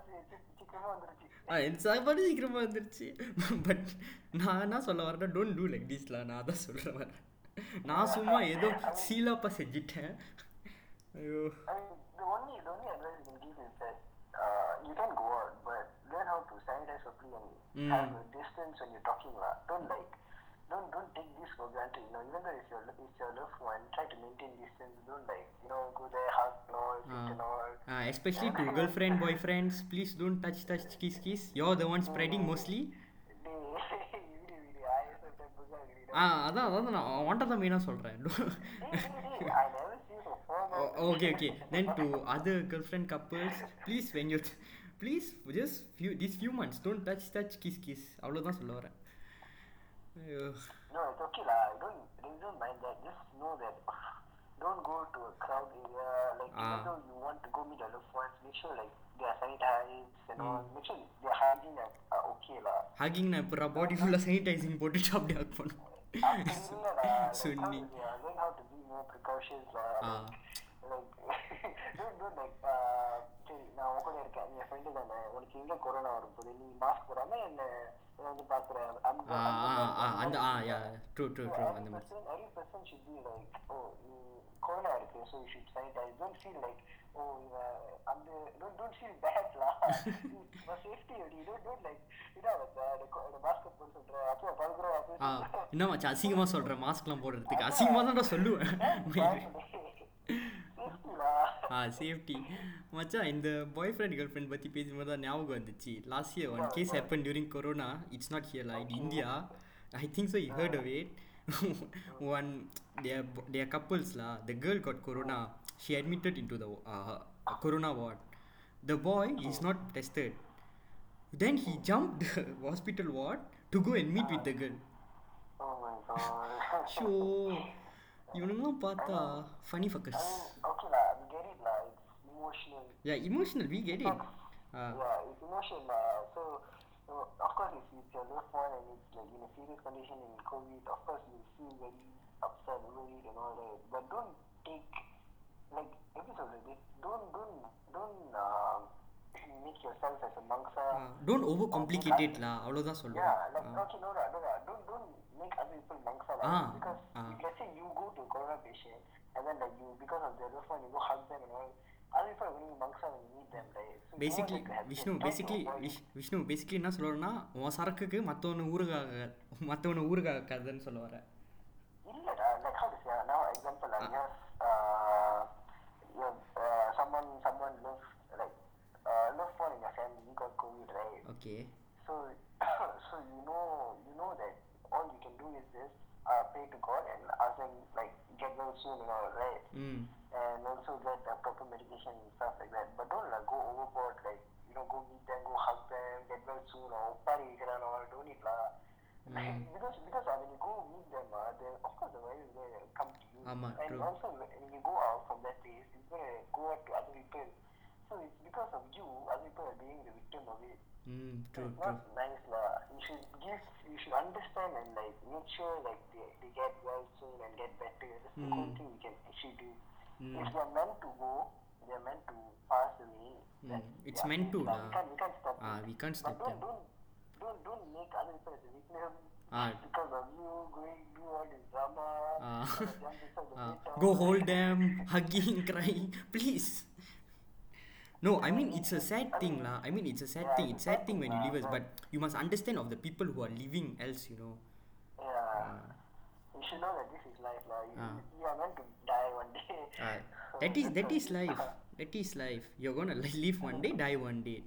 சீக்கிரமா வந்துருச்சு ஆ என் சாப்பாடு சீக்கிரமாக வந்துருச்சு பட் நான் என்ன சொல்ல வரேன்னா டோன்ட் டூ லைக் திஸ்லாம் நான் அதான் சொல்ல வரேன் நான் சும்மா ஏதோ சீலாப்பா செஞ்சுட்டேன் ஐயோ I mean, the only the only advice you can give is that uh, you can go out, but learn how to sanitize properly and Mm. have a distance when you're talking. lah. Don't like, don't don't take this for granted. You know, even though it's your it's your loved one, try to maintain distance. Don't like, you know, go there, hug and all, Ah. and all. Especially to girlfriend boyfriends please don't touch touch kiss kiss you're the one spreading mostly They, really, really, I sometimes புதுசா இருக்கு, you know. ஆ அதான் அதான் நான் அவன்கிட்ட தான் மெயினாக சொல்கிறேன். Okay okay then to other girlfriend couples please when you please just few this few months don't touch touch kiss kiss அவ்வளோதான் சொல்ல வரேன் ஐயோ No, it's okay lah. Don't don't- don't mind that. Just know that [sighs] don't go to a crowd area. Like Ah. even though you want to go meet your loved ones, make sure like they are sanitized and all. Make sure their hygiene are, are okay lah. Hugging நான் இப்போ பாடி ஃபுல்லாக sanitising போட்டுட்டு அப்படியே ஹக் பண்ணும் அப்படி இல்ல lah. Like how Sunni to, yeah, learn how to be more precautious lah. Ah. Like, like [laughs] don't don't like uh, சரி நான் உன் கூட இருக்கேன் என் ஃப்ரெண்டு தானே உனக்கு எங்க கொரோனா வரும் போது? நீ மாஸ்க் போடாம என்ன வந்து பாக்குற அந்த ட்ரூ ட்ரூ ட்ரூ அந்த மாதிரி every person should be like oh corona இருக்கு so you should sanitise don't feel like oh இவன் அந்த டோன்ட் டோன்ட் ஃபீல் பேட் லா சேஃப்டி அடி டோன்ட் டோன்ட் லைக் இதா இதாக மாஸ்க் போட்டு சொல்ற அப்போ பழுக்கிறோம் அப்போ என்ன மச்சா அசிங்கமாக சொல்கிறேன் மாஸ்க்லாம் போடுறதுக்கு. அசிங்கமாக தான் சொல்லுவேன். [laughs] [laughs] ஆ சேஃப்டி மச்சான் இந்த பாய் ஃப்ரெண்ட் கேர்ள் ஃப்ரெண்ட் பற்றி பேசும்போது தான் ஞாபகம் வந்துச்சு last year one case happen during corona it's not here like India I think so you hurt of it one their their couples lah the girl got corona she admitted into the uh, corona ward the boy is not tested then he jumped the hospital ward to go and meet with the girl Oh my god. Show இவனுங்களாம் பார்த்தா funny fuckers I mean, okay lah, we get it lah. It's emotional. Yeah emotional we get it yeah, it's emotion. Uh, so, uh, of course, if it's your loved one and it's like in a serious condition in COVID, of course you feel very upset, worried, and all that. But don't take like episodes like this. Don't don't don't uh, make yourself as a mangsa. Don't over complicated லா அவ்வளோதான் சொல்லுவேன் Yeah, like okay, no, no, no, no, don't don't make other people mangsa like Ah, because ah. if let's say you go to a corona patient and then like you because of their loved one you go hug them and all, other people are going mangsa when you meet them, right? So have Vishnu wish Vishnu basically என்ன சொல்லுவேன்னா உன் சரக்குக்கு மற்றவனை ஊருகாக மற்றவனை ஊருகாக்காதுன்னு சொல்ல வரேன் இல்லடா like how to say ah, now example like you have Okay. So, [coughs] so you know, you know that all you can do is just uh, pray to God and ask Him like get well soon you know, Mm. And also get a proper medication and stuff like that. But don't like go overboard, like you know, go meet them, go hug them, get well soon, or party and all. Don't need lah. Mm. [laughs] because because uh, when you go meet them, ah, uh, they, of course the virus will come to you. And true. also when you go out from that place, you gonna go out to other people. So it's because of you, other people are being the victim of it. Mm, true, so it's not nice lah. You should give, you should understand and like make sure like they, they get well soon and get better. That's mm. the only mm. thing we can actually do. Mm. If they're meant to go, they're meant to pass away. Mm. It's yeah, meant to. Nah. We, can't, we can't stop ah. We can't stop don't, them. Don't, don't, don't make other people as a victim. Ah. Because of you going do all this drama, ah. [laughs] ah. go hold them, [laughs] hugging, crying, please No, I mean it's a sad thing lah. I mean it's a sad thing. It's sad thing when you leave us, but you must understand of the people who are living else, you know. yeah you should know that this is life lah you, Ah. you are meant to die one day Ah, So that is that's that why- is life. That is life. You're gonna li- [laughs] live one day, die one day.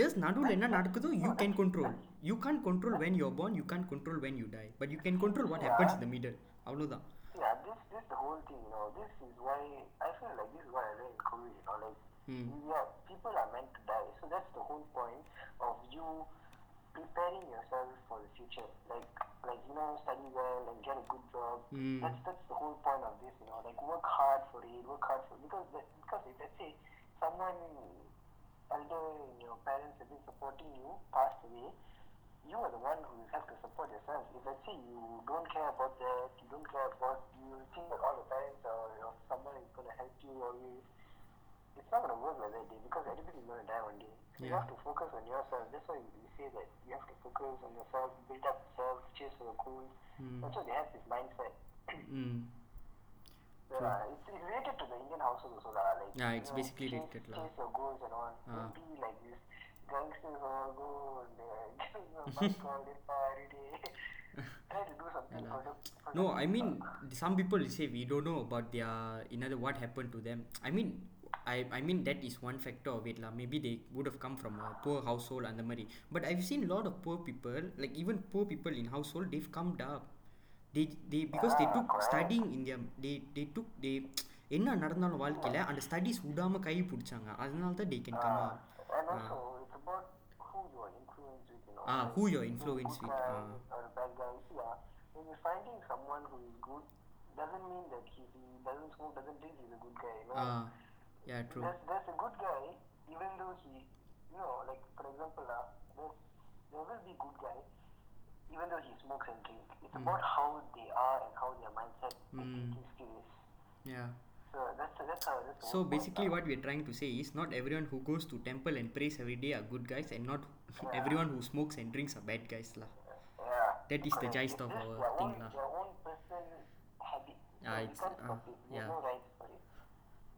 Just நடுவுல என்ன நடக்குதோ you can control. You can't control when you're born. You can't control when you die. But you can control what happens in the middle. அவ்வளோதான். Yeah, this this the whole thing, you know. This is why I feel like this is what I learned in COVID, you know, like Hmm. yeah, people are meant to die. So that's the whole point of you preparing yourself for the future. Like like you know, study well and get a good job. Hmm. That's that's the whole point of this, you know. Like work hard for it, work hard for because that, because if let's say someone elder in your parents have been supporting you passed away, you are the one who has to support yourself. If let's say you don't care about that, you don't care about, you think that all the parents or you someone is going to help you always, it's not going to work like that day because everybody is going to die one day. So You have to focus on yourself. That's why we say that you have to focus on yourself, build up yourself, chase for your goals. Mm. That's why they have this mindset. Mm. [clears throat] Yeah, it's, it's related to the Indian household also. Like Yeah, it's you know, basically chase, related lah. Chase your goals and all. Ah. Don't be like this. Gangsters all go and uh, bike all day every day. [laughs] Try to do something Yeah for the. For No, I mean some people say we don't know about their another what happened to them. I mean I I mean that is one factor of it lah. Maybe they would have come from a poor household and the money. But I've seen a lot of poor people, like even poor people in household, they've come up. They they because they Ah, took correct. studying in their they they took they [tsk] என்ன நடந்தாலும் வாழ்க்கையில் அந்த studies விடாம கை பிடிச்சாங்க அதனால தான் they can come Ah, up and also, it's about who you are influenced with, you know. Ah, Like, who you're if influenced good with, guy ah. Or a bad guy. See, ah, when you're finding someone who is good, doesn't mean that he, he doesn't smoke, doesn't drink, he's a good guy, you know. ah yeah true There's, there's a good guy, even though he, you know, like for example, uh, there's, there will be good guy, even though he smokes and drinks. It's Mm. about how they are and how their mindset Mm. thinking skill is. yeah So that's that's how that's So basically, what we are trying to say is not everyone who goes to temple and prays every day are good guys, and not everyone who smokes and drinks are bad guys, lah. Yeah. That is the gist of our thing lah. Their own habit. Ah, you it's- can't ah, stop it. There's yeah. no right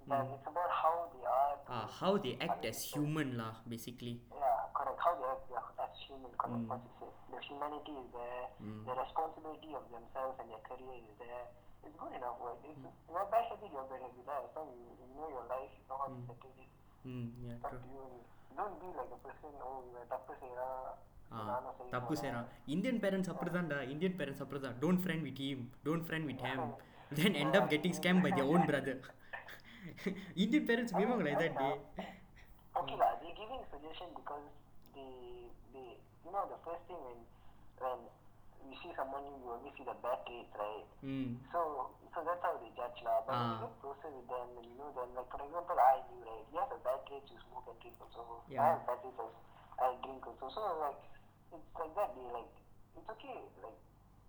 for it. But it's about how they are. To, Ah, how they act other as people. human, lah, basically. Yeah, correct. How they act yeah, as human, correct. Mm. What you say. The humanity is there. Mm. The responsibility of themselves and their career is there. It's good enough. Right? It's, Mm. Your bad habit, your bad habit. As long as you, you know your life, you know how to Mm. settle it. Mm, yeah, It's up true. to you. Don't be like a person, oh, இவன் தப்பு செய்யறான் ஆ நானும் செய்ய தப்பு போறேன். செய்கிறான் Indian parents அப்படிதான்டா Indian parents அப்படிதான் don't friend with him don't friend with him then end up getting scammed by their own brother [laughs] Indian parents meme like that day. Okay, but they giving suggestion because they, they, you know, the first thing when, when you see someone, you only see the bad traits, right? Mm. So, so that's how they judge lah. But ah. when you ah. get closer with them and you know them, like for example, I knew, right? He has a bad trait, you smoke and drink also. Yeah. I have bad traits, I drink also. So like, it's like that. They like, it's okay, like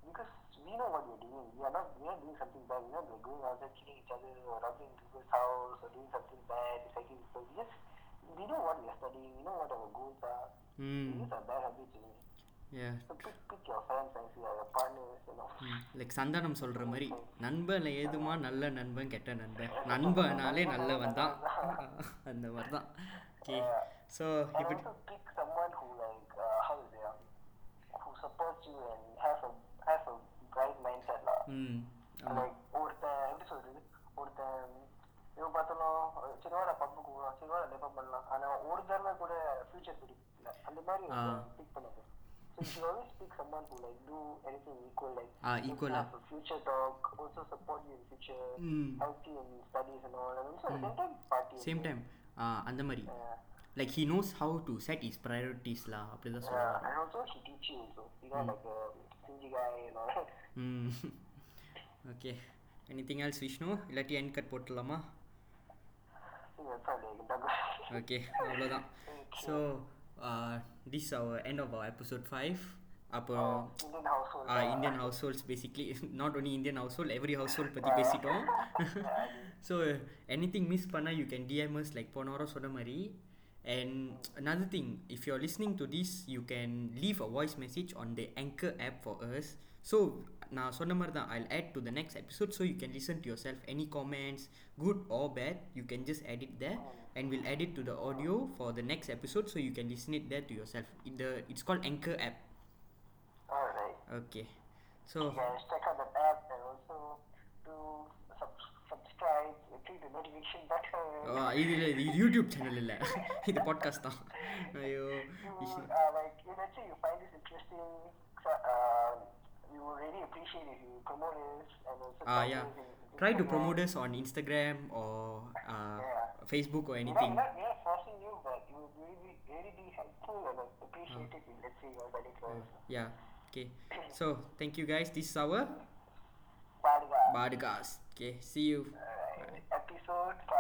because we know what we're doing. We are not we are doing something bad. We're not like going out there killing each other or robbing people's house or doing something bad. Like people. We just we know what we are studying. We know what our goals are. Mm. These are bad habits. You know. yeah So pick pick your friends and your partners. You know. Like Santhanam சொல்கிற மாதிரி நண்பன் ஏதுமா நல்ல நண்பன் கெட்ட நண்பன் நண்பனாலே நல்லவன் தான் அந்த மாதிரி தான் ஓகே ஸோ இப்படி pick someone who like uh, how is it? um, Who supports you and has a has a bright mindset lah. ம் ஆமாம் Like ஒருத்தன் எப்படி சொல்றது ஒருத்தன் இவன் பார்த்தாலும் சரி வாடா பப்புக்கு போகலாம் சரி வாடா டெவலப் பண்ணலாம் ஆனா ஒரு தடவை கூட ஃபியூச்சர் பிடிக்கல அந்த மாதிரி ஆ. பிக் பண்ணுங்க So you should always pick someone who like do anything equal like Ah, who equal have ah. a future talk, also support you in future, Mm. help you in studies and all, and also at the same time party. Same time அந்த மாதிரி. Like he knows how to set his ப்ரையாரிட்டிஸ்லாம் அப்படி தான் சொல்லுவாங்க okay anything else Vishnu இல்லாட்டி என் cut போட்டுடலாமா I think that's all I can talk about. Okay அவ்வளோதான் so this our end of our episode five அப்போ Indian household. Indian households basically not only Indian household every household பற்றி பேசிட்டோம் so anything miss பண்ணால் you can DMs like போன வாரம் சொன்ன மாதிரி and another thing if you're listening to this you can leave a voice message on the anchor app for us so நான் சொன்ன மாதிரி தான் I'll add to the next episode so you can listen to yourself any comments good or bad you can just add it there and we'll add it to the audio for the next episode so you can listen it there to yourself it, the it's called anchor app Alright. okay so You guys check out that app and also do sub- subscribe, click the notification button. ஆ, இது இல்லை இது YouTube channel இல்லை இது podcast தான் ஐயோ You, Vishnu uh, like, if let's say you find this interesting, so, uh, we really appreciate if you promote this and also Ah, tag yeah. us in- in Try to promote us on Instagram or uh. Facebook or anything. not, we're forcing you, but it would really be, really be helpful and like, appreciate let's say you're ready. Yeah. Okay. [coughs] So thank you guys. This is our podcast. Okay. See you. Alright.